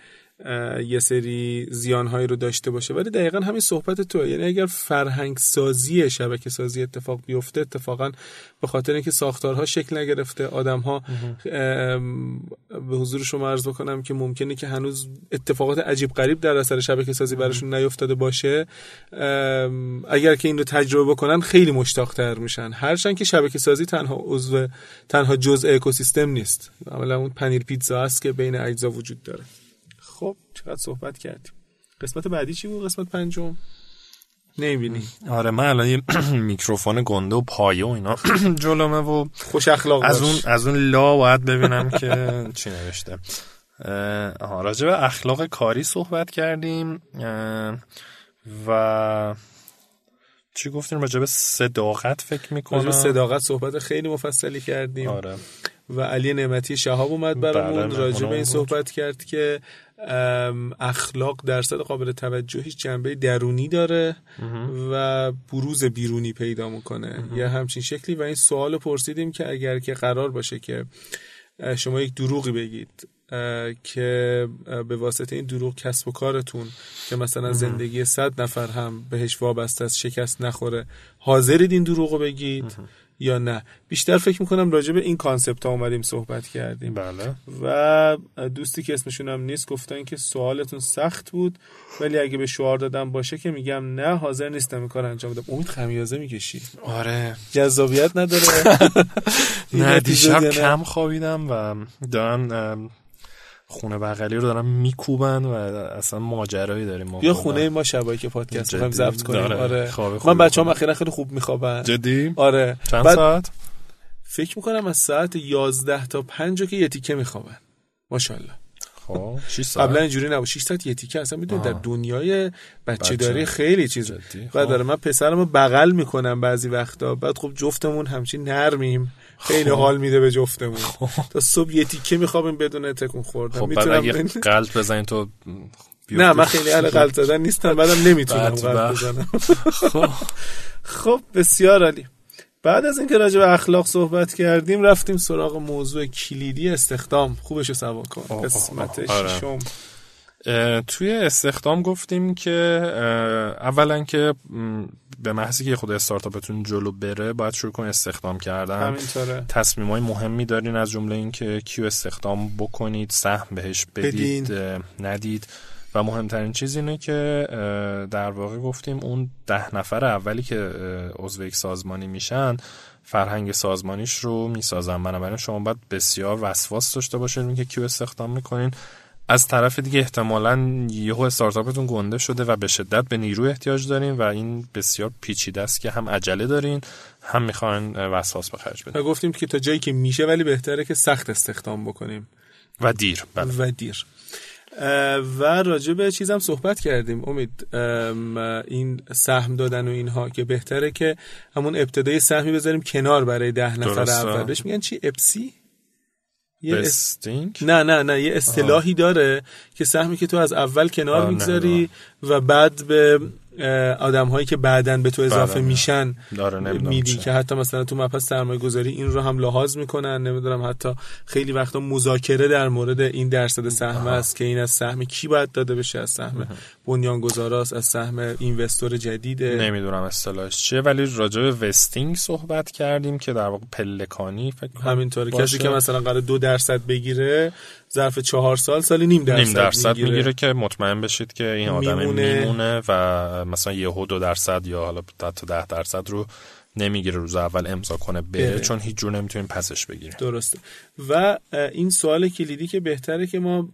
S1: یه سری زیانهایی رو داشته باشه. ولی دقیقا همین صحبت تو یعنی اگر فرهنگ سازی شبکه سازی اتفاق بیفته اتفاقا به خاطر اینکه ساختارها شکل نگرفته آدم ها به حضور شما عرض بکنم که ممکنه که هنوز اتفاقات عجیب غریب در اثر شبکه سازی براشون نیفتاده باشه اگر که این رو تجربه بکنن خیلی مشتاق تر میشن. هرچند که شبکه سازی تنها عضو تنها جزء اکوسیستم نیست. عملا اون پنیر پیتزا است که بین اجزا وجود داره. خب چقدر صحبت کردیم. قسمت بعدی چی بود؟ قسمت پنجم؟ نمی‌بینی.
S2: آره من الان یه میکروفون گنده و پایه و اینا جلومه و
S1: خوش اخلاق
S2: از اون از اون لا باید ببینم که چی نوشته. آها راجع به اخلاق کاری صحبت کردیم و چی گفتیم؟ راجع به صداقت فکر می‌کنم.
S1: راجع صداقت صحبت خیلی مفصلی کردیم.
S2: آره.
S1: و علی نعمتی شهاب اومد برامون.
S2: بله،
S1: راجع به این. صحبت کرد که اخلاق درصد قابل توجهی جنبه درونی داره و بروز بیرونی پیدا می‌کنه. یه همچین شکلی و این سوال پرسیدیم که اگر که قرار باشه که شما یک دروغی بگید که به واسطه این دروغ کسب و کارتون که مثلا زندگی صد نفر هم بهش وابسته است شکست نخوره حاضرید این دروغ رو بگید یا نه. بیشتر فکر می‌کنم راجع به این کانسپت ها اومدیم صحبت کردیم.
S2: بله.
S1: و دوستی که اسمشون هم نیست گفتن که سوالتون سخت بود ولی اگه به شعار دادم باشه که میگم نه حاضر نیستم این کار انجام بدم. امید خمیازه می‌کشی.
S2: آره.
S1: جذابیت نداره.
S2: نه دیشب؟ کم خوابیدم و دارن ام، خونه بغلی رو دارن میکوبن و اصلا ماجرایی داریم ما
S1: بیا. خونه ما شبایی که پادکست؟ می‌خوایم ضبط کنیم
S2: داره.
S1: آره
S2: خواب
S1: من
S2: خوبی
S1: بچه هم
S2: می‌کنم.
S1: اخیرا خیلی خوب میخوابن
S2: جدی
S1: آره
S2: چند
S1: بعد
S2: ساعت
S1: فکر می‌کنم از ساعت 11 تا 5 که یه تیکه میخوابن ماشاءالله
S2: خب 6 ساعت
S1: قبلا اینجوری نبود 6 ساعت یه تیکه اصلا می‌دونی در. دنیای بچه. داری خیلی چیز؟ بعد
S2: خب.
S1: داره من پسرمو بغل می‌کنم بعضی وقتا بعد خب جفتمون همچین نرمیم خیلی
S2: خب.
S1: حال میده به جفتمون. تا صبح یه تیکه میخوابیم بدون تکون خوردن.
S2: خب
S1: می‌تونم
S2: اگه قلب بزنی تو.
S1: نه من خیلی اهل قلب زدن نیستم بعدم نمی‌تونم قلب. بزنم.
S2: خب.
S1: خب بسیار عالی. بعد از اینکه راجع به اخلاق صحبت کردیم رفتیم سراغ موضوع کلیدی استخدام. خوبش رو سوا کن. قسمت
S2: آره.
S1: ششم.
S2: توی استخدام گفتیم که اولا که به محضی که خود استارتاپتون جلو بره باید شروع کن استخدام کردن.
S1: همینطوره.
S2: تصمیم های مهمی دارین از جمله اینکه کیو استخدام بکنید سهم بهش بدید
S1: بدین.
S2: ندید. و مهمترین چیز اینه که در واقع گفتیم اون ده نفر اولی که عضو یک سازمانی میشن فرهنگ سازمانیش رو می‌سازن. بنابراین شما باید بسیار وسواس داشته باشید اینکه کیو استخدام می‌کنین. از طرف دیگه احتمالا یهو استارتاپتون گنده شده و به شدت به نیرو احتیاج دارین و این بسیار پیچیده است که هم عجله دارین هم می‌خواین وسواس به خرج بدین.
S1: و گفتیم که تا جایی که میشه ولی بهتره که سخت استخدام بکنیم.
S2: و دیر بله.
S1: و دیر. و راجع به چیزم صحبت کردیم. امید ام، این سهم دادن و اینها که بهتره که همون ابتدای سهمی بذاریم کنار برای ده نفر. اول. بهش میگن چی؟ اپسی یه اس-
S2: بستینگ
S1: نه نه نه یه اصطلاحی داره که سهمی که تو از اول کنار می‌گذاری و بعد به آدم هایی که بعدن به تو اضافه. میشن میدی. که حتی مثلا تو مبحث سرمایه گذاری این رو هم لحاظ می‌کنن نمی‌دونم حتی خیلی وقتا مذاکره در مورد این درصد سهم است که این از سهم کی باید داده بشه از سهم بنیانگذاراست از سهم اینوستور جدیده
S2: نمی‌دونم اصطلاحش چیه ولی راجع به وستینگ صحبت کردیم که در واقع پلکانی فکر
S1: همینطوره. کسی که مثلا قرار دو درصد بگیره ظرف چهار سال سالی نیم درصد,
S2: نیم درصد
S1: می‌گیره.
S2: می‌گیره که مطمئن بشید که این آدم
S1: میمونه.
S2: میمونه و مثلا یهو دو درصد یا حالا حتی ده درصد رو نمی‌گیره روز اول امضا کنه بره, چون هیچ جور نمی‌تونیم پسش بگیریم.
S1: درسته. و این سوال کلیدی که بهتره که ما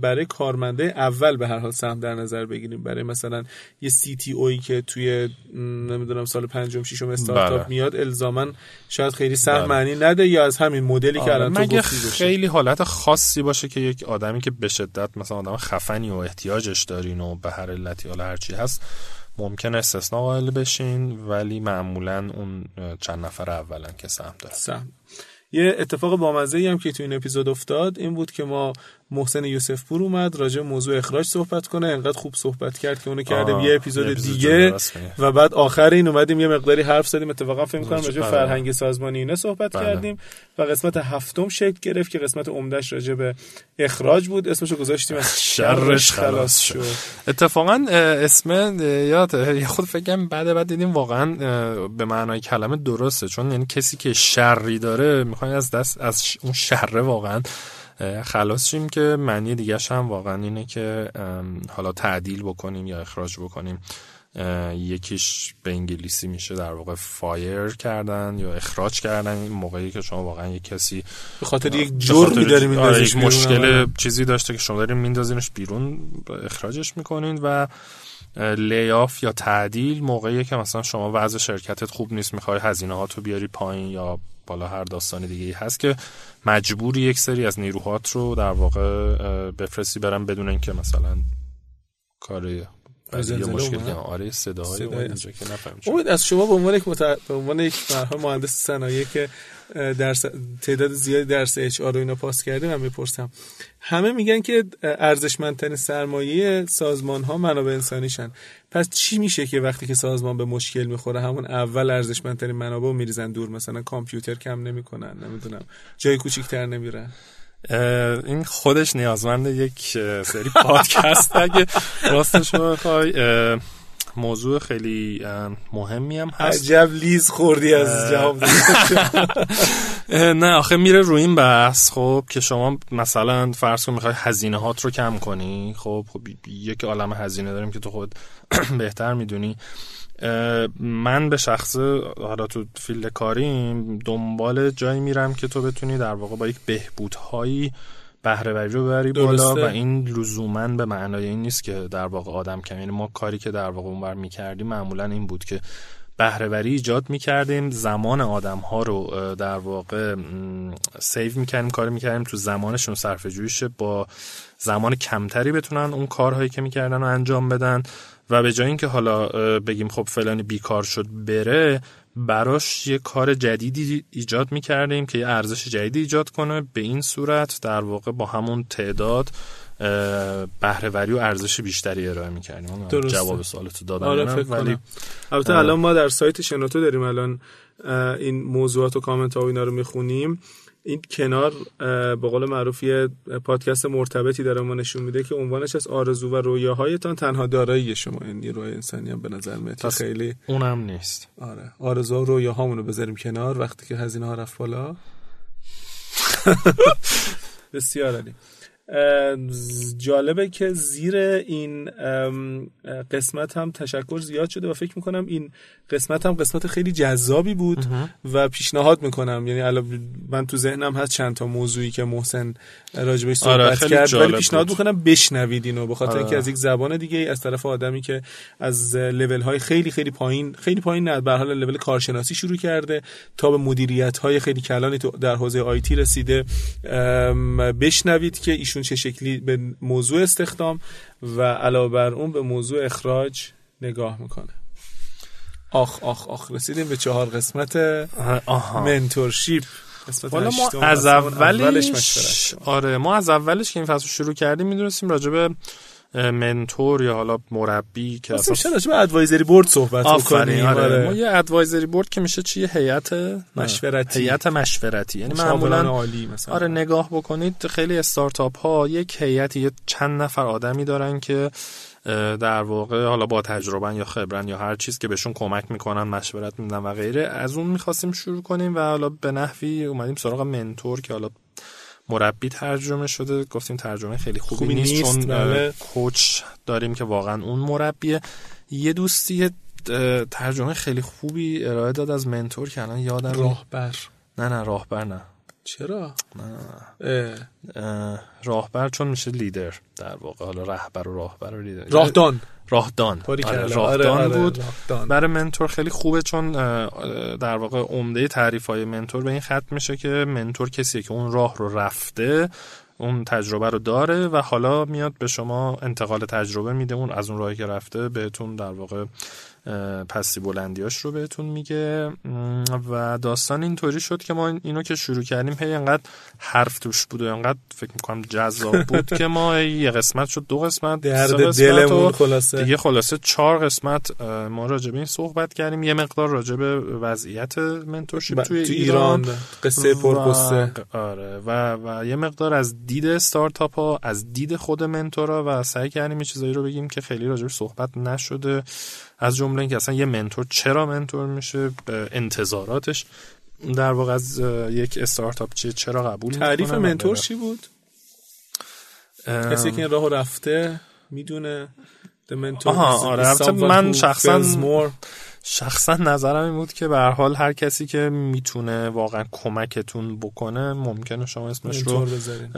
S1: برای کارمنده اول به هر حال سهم در نظر بگیریم. برای مثلا یه سی تی اوی که توی نمی‌دونم سال پنجم ششم استارتاپ بله. میاد الزاما شاید خیلی سهم بله. معنی نده یا از همین مدلی که الان
S2: تو خیلی حالت خاصی باشه که یک آدمی که به شدت مثلا آدم خفنی و احتیاجش دارین و به هر علتی حالا هر چی هست ممکن استثنا قائل بشین ولی معمولا اون چند نفر اولن که سهم دارن.
S1: یه اتفاق بامزه ای هم که تو این اپیزود افتاد این بود که ما محسن یوسف پور اومد راجع موضوع اخراج صحبت کنه. انقدر خوب صحبت کرد که اونو کردیم. یه اپیزود دیگه و بعد آخر این اومدیم یه مقداری حرف زدیم. اتفاقا فکر کنم راجع فرهنگ سازمانی اینه صحبت بله. کردیم و قسمت هفتم شکل گرفت که قسمت عمدهش راجع به اخراج بود. اسمشو گذاشتیم از
S2: شرش خلاص شد. اتفاقا اسم یاد خود فکرم بعد بعد دیدیم واقعا به معنای کلمه درسته. چون یعنی کسی که شری داره می‌خواد از دست از اون شره واقعا خلاص شیم که معنی دیگه هم واقعا اینه که حالا تعدیل بکنیم یا اخراج بکنیم یکیش به انگلیسی میشه در واقع فایر کردن یا اخراج کردن. این موقعی که شما واقعا یک کسی
S1: به خاطر یک جرمی داریم
S2: آره، یک مشکل چیزی داشته که شما داریم میندازینش بیرون اخراجش می‌کنین و لیاف یا تعدیل موقعی که مثلا شما وضع شرکتت خوب نیست می‌خوای هزینه ها تو بیاری پایین یا بالا هر داستان دیگه هست که مجبوری یک سری از نیروهات رو در واقع بفرستی برن بدون اینکه مثلا کار یه مشکل آره صداهای
S1: امید از شما به عنوان یک به عنوان یک مهندس صنایع که در تعداد زیادی درس اچ آر اینا پاس کردیم من می‌پرسم. همه میگن که ارزشمندترین سرمایه سازمان ها منابع انسانیشن. پس چی میشه که وقتی که سازمان به مشکل می‌خوره همون اول ارزشمندترین منابع میریزن دور؟ مثلا کامپیوتر کم نمی‌کنن نمی‌دونم. جای کوچیکتر نمیرن.
S2: این خودش نیازمند یک سری پادکست اگه راستش بخوای. موضوع خیلی مهمی هم هست.
S1: عجب لیز خوردی از جواب.
S2: نه آخه میره روی این بحث. خب که شما مثلا فرض کن می‌خوای هزینه هات رو کم کنی. خب, خب یک عالم هزینه داریم که تو خود بهتر می‌دونی. من به شخص حالا تو فیلد کاریم دنبال جایی میرم که تو بتونی در واقع با یک بهبودهایی بهره رو ببری بالا و این لزوما به معنای این نیست که در واقع آدم کم یعنی ما کاری که در واقع اونور می‌کردیم معمولا این بود که بهرهوری ایجاد می‌کردیم. زمان آدم ها رو در واقع سیو می‌کردیم کار می‌کردیم تو زمانشون صرف جویش با زمان کمتری بتونن اون کارهایی که می‌کردن رو انجام بدن. و به جای اینکه حالا بگیم خب فلانی بیکار شد بره براش یه کار جدیدی ایجاد می‌کردیم که یه ارزش جدیدی ایجاد کنه. به این صورت در واقع با همون تعداد بهرهوری و ارزش بیشتری ارائه می‌کردیم. جواب سوالتو دادم
S1: آره ولی البته الان ما در سایت شنوتو داریم. الان این موضوعات و کامنت ها و اینا رو می‌خونیم. این کنار به قول معروفی پادکست مرتبطی داره ما نشون میده که عنوانش از آرزو و رویاهایتان تنها دارایی شما. این نیروی انسانی هم به نظر میاد خیلی
S2: اونم نیست.
S1: آره. آرزو و رویاهامون رو بذاریم کنار. وقتی که هزینه ها رفت بالا. بسیار عالی. جالبه که زیر این قسمت هم تشکر زیاد شده و فکر می‌کنم این قسمت هم قسمت خیلی جذابی بود و پیشنهاد می‌کنم. یعنی من تو ذهنم هست چند تا موضوعی که محسن راجبش آره، صحبت کرد ولی پیشنهاد می‌کنم بشنوید اینو به خاطر اینکه آره. از یک زبان دیگه از طرف آدمی که از لول های خیلی خیلی پایین خیلی پایین نه به حال لول کارشناسی شروع کرده تا به مدیریت های خیلی کلانی در حوزه آیتی رسیده. بشنوید که ایشون چه شکلی به موضوع استخدام و علاوه بر اون به موضوع اخراج نگاه می‌کنه. آخ آخ آخ رسیدیم به چهار قسمت منتورشیپ.
S2: قسمت ما از اولش آره ما از اولش که این فصل شروع کردیم می‌دونستیم راجع به منتور یا حالا مربی که
S1: اصلا راجع به ادوایزری بورد صحبت
S2: کنیم آره. آره. ما یه ادوایزری بورد که میشه چیه هیئت
S1: مشورتی.
S2: هیئت مشورتی. یعنی معمولا
S1: عالی مثلا.
S2: آره نگاه بکنید خیلی استارتاپ ها یک هیئتی یه چند نفر آدمی دارن که در واقع حالا با تجربه یا خبرن یا هر چیز که بهشون کمک می‌کنن مشورت میدن و غیره از اون می‌خواستیم شروع کنیم و حالا به نحوی اومدیم سراغ منتور که حالا مربی ترجمه شده. گفتیم ترجمه خیلی خوبی, خوبی نیست, چون بله. کوچ داریم که واقعا اون مربیه. یه دوستی ترجمه خیلی خوبی ارائه داد از منتور که الان یادم
S1: راهبر.
S2: نه نه راهبر نه.
S1: چرا؟
S2: راهبر چون میشه لیدر در واقع. حالا رهبر و راهبر و لیدر.
S1: راهدان.
S2: راهدان. آره راهدان آره آره بود. راهدان. برای منتور خیلی خوبه چون در واقع عمده تعریف های منتور به این خط میشه که منتور کسیه که اون راه رو رفته اون تجربه رو داره و حالا میاد به شما انتقال تجربه میده. اون از اون راهی که رفته بهتون در واقع پسی بلندیاش رو بهتون میگه. و داستان اینطوری شد که ما اینو که شروع کردیم هی انقدر حرف توش بود و انقدر فکر می‌کنم جذاب بود که ما یه قسمت شد دو قسمت
S1: دلمون خلاصه.
S2: دیگه خلاصه چهار قسمت ما راجع به این صحبت کردیم. یه مقدار راجع به وضعیت منتورشیپ توی ایران, ایران
S1: قصه پرقصه.
S2: آره. و و یه مقدار از دید استارتاپ ها از دید خود منتورا و سعی کردیم چیزایی رو بگیم که خیلی راجع صحبت نشده. از جمله اینکه اصلا یه منتور چرا منتور میشه انتظاراتش در واقع از یک استارتاپ چیه چرا قبول
S1: تعریف منتور چی بود؟ کسی که این راهو رفته می‌دونه.
S2: آها آره من شخصا شخصا نظرم این بود که به هر حال هر کسی که می‌تونه واقعا کمکتون بکنه ممکنه شما اسمش رو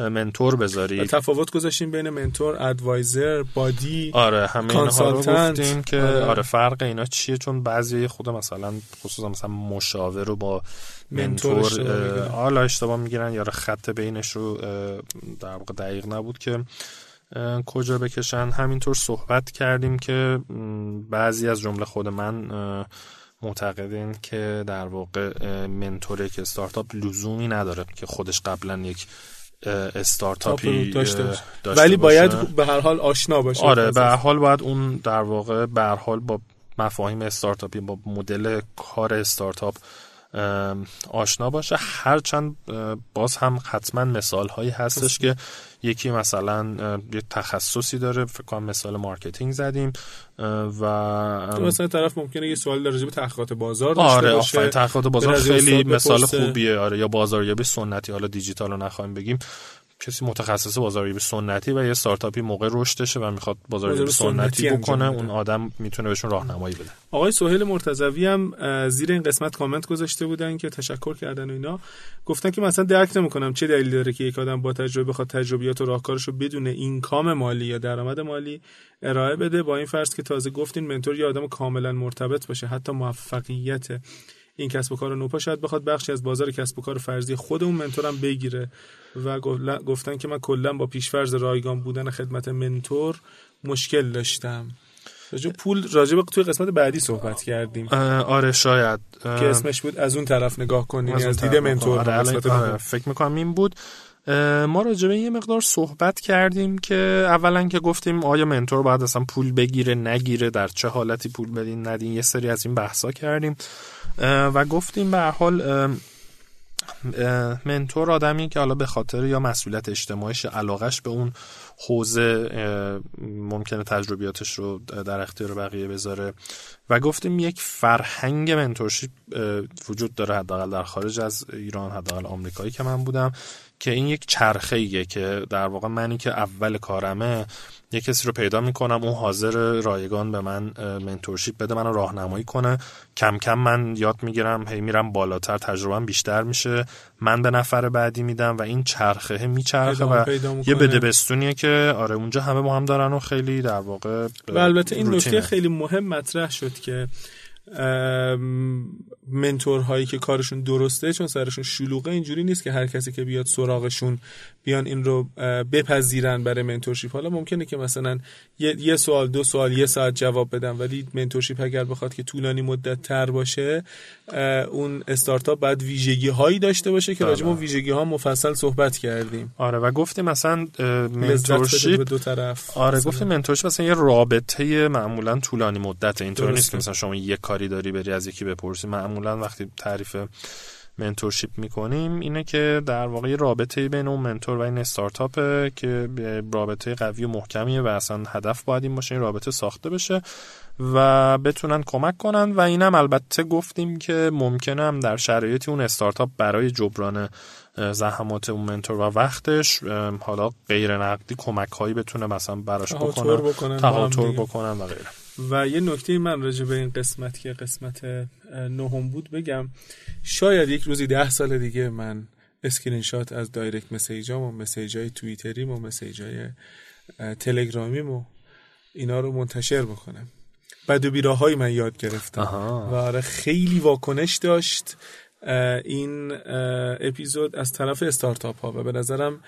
S2: منتور بذارید
S1: تفاوت گذاشتیم بین منتور ادوایزر بادی
S2: آره همه اینها رو گفتیم که آره. آره. فرق اینا چیه چون بعضی خود مثلا خصوصا مثلا مشاور رو با منتور حالا اشتباه می‌گیرن یا خط بینش رو در واقع دقیق نبود که کجا بکشن؟ همینطور صحبت کردیم که بعضی از جمله خود من معتقدین که در واقع منتور که استارتاپ لزومی نداره که خودش قبلا یک استارتاپی داشته,
S1: داشته ولی باید به هر حال آشنا باشه.
S2: آره به هر حال باید اون در واقع به هر حال با مفاهیم استارتاپی با مدل کار استارتاپ آشنا باشه. هرچند باز هم حتما مثال هایی هستش که یکی مثلا یه تخصصی داره فکر کنم مثال مارکتینگ زدیم و
S1: مثلا طرف ممکنه یه سوال در به تحقیقات بازار داشته
S2: آره
S1: باشه
S2: تحقیقات بازار خیلی مثال خوبیه. آره یا بازاریابی سنتی حالا دیجیتال رو نخوایم بگیم. کسی متخصص بازاریابی سنتی و یه استارتاپی موقع رشدشه و می‌خواد بازاریابی سنتی بکنه اون آدم می‌تونه بهشون راهنمایی بده.
S1: آقای سهیل مرتضوی هم زیر این قسمت کامنت گذاشته بودن که تشکر کردن و اینا. گفتن که مثلا درک نمی‌کنم چه دلیلی داره که یک آدم با تجربه بخواد تجربیات و راهکارش رو بدون اینکام مالی یا درآمد مالی ارائه بده. با این فرض که تازه گفتین منتور یه آدم کاملا مرتبط باشه حتی موفقیت این کسب و کار نوپا شاید بخواد بخشی از بازار کسب و کار فرضی خود اون منتورم بگیره و گفتن که من کلا با پیشفرض رایگان بودن خدمت منتور مشکل داشتم. راجع پول راجع توی قسمت بعدی صحبت کردیم.
S2: آره شاید.
S1: که اسمش بود از اون طرف نگاه کنیم از, از دید منتور
S2: آره آره فکر می‌کنم این بود. ما راجع به یه مقدار صحبت کردیم که اولا که گفتیم آیا منتور باید اصلا پول بگیره نگیره در چه حالتی پول بدین ندین یه سری از این بحثا کردیم. و گفتیم به حال منتور آدمی که حالا به خاطر یا مسئولیت اجتماعیش علاقش به اون حوزه ممکنه تجربیاتش رو در اختیار بقیه بذاره. و گفتیم یک فرهنگ منتورشیپ وجود داره حداقل در خارج از ایران حداقل آمریکایی که من بودم. که این یک چرخه ایه که در واقع منی که اول کارمه یه کسی رو پیدا می‌کنم اون حاضر رایگان به من منتورشیپ بده منو راهنمایی کنه. کم کم من یاد می‌گیرم هی میرم بالاتر تجربهم بیشتر میشه. من به نفر بعدی میدم و این چرخه میچرخه و یه بده بستونیه که آره اونجا همه با هم دارن و خیلی در واقع
S1: و البته این نکته خیلی مهم مطرح شد که منتورهایی که کارشون درسته چون سرشون شلوغه اینجوری نیست که هر کسی که بیاد سراغشون بیان این رو بپذیرن برای منتورشیپ. حالا ممکنه که مثلا یه, سوال دو سوال یه ساعت جواب بدن ولی منتورشیپ اگر بخواد که طولانی مدت تر باشه اون استارتاپ بعد ویژگی هایی داشته باشه که راجع به ویژگی ها مفصل صحبت کردیم.
S2: آره و گفتیم مثلا منتورشیپ
S1: دو طرف.
S2: آره گفتیم منتورشیپ مثلا یه رابطه معمولا طولانی مدت اینطور نیست که مثلا شما یه کاری داری بری از یکی بپرسی؟ معمولا وقتی تعریف منتورشیپ می‌کنیم اینه که در واقع رابطه بین اون منتور و این استارتاپه که رابطه قوی و محکمیه و اصلا هدف باید این باشه این رابطه ساخته بشه و بتونن کمک کنن و اینم البته گفتیم که ممکنه هم در شرایطی اون استارتاپ برای جبران زحمات اون mentor و وقتش حالا غیر نقدی کمک هایی بتونه مثلا براش بکنن
S1: تهاتر
S2: بکنن و غیره.
S1: و یه نکته من راجع به این قسمت که قسمت نهم بود بگم. شاید یک روزی ده سال دیگه من اسکرین شات از direct message ام و message های توییتریم و message های تلگرامیم و اینا رو منتشر بکنم. بد و بیراهای من یاد گرفتم. و آره خیلی واکنش داشت این اپیزود از طرف استارتاپ ها و به نظرم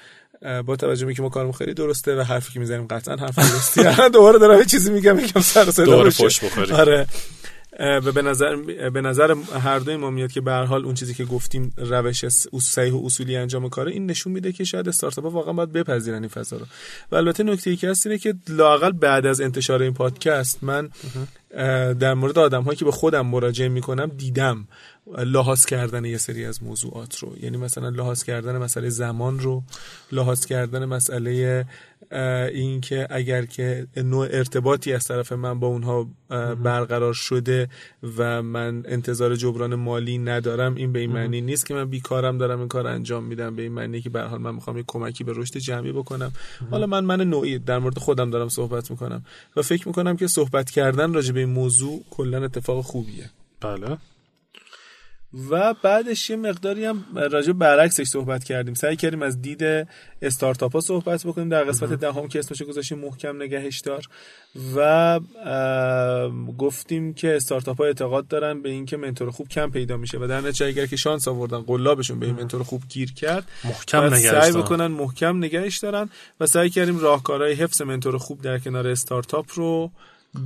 S1: با توجه که ما کارمون خیلی درسته و حرفی که می‌زنیم قطعا حرف درستی. دوباره دارم چیزی میگم میگم سر صدا آره. و به نظر به نظر هر دوی ما میاد که به هر حال اون چیزی که گفتیم روش صحیح و اصولی انجام کاره این نشون میده که شاید استارتاپ ها واقعا باید بپذیرن این فضا رو. و البته نکته ای که هست اینه که لاقل بعد از انتشار این پادکست من در مورد آدم هایی که به خودم مراجعه می‌کنم دیدم. لحاظ کردن یه سری از موضوعات رو. یعنی مثلا لحاظ کردن مسئله زمان رو لحاظ کردن مسئله این که اگر که نوع ارتباطی از طرف من با اونها برقرار شده و من انتظار جبران مالی ندارم این به این معنی نیست که من بیکارم دارم این کار انجام میدم. به این معنی که به حال من می‌خوام یک کمکی به رشد جمعی بکنم. حالا من من نوعی در مورد خودم دارم صحبت می‌کنم و فکر می‌کنم که صحبت کردن راجع به این موضوع کلا اتفاق خوبیه.
S2: بله.
S1: و بعدش یه مقداری هم راجع برعکسش صحبت کردیم. سعی کردیم از دید استارتاپ ها صحبت بکنیم. در قسمت دهم که اسمش گذاشتیم محکم نگهش دار. و گفتیم که استارتاپ ها اعتقاد دارن به اینکه منتور خوب کم پیدا میشه و در نتیجه اگر که شانس آوردن قلابشون به این منتور خوب گیر کرد
S2: محکم
S1: سعی بکنن محکم نگهش دارن و سعی کردیم راهکارهای حفظ منتور خوب در کنار استارتاپ رو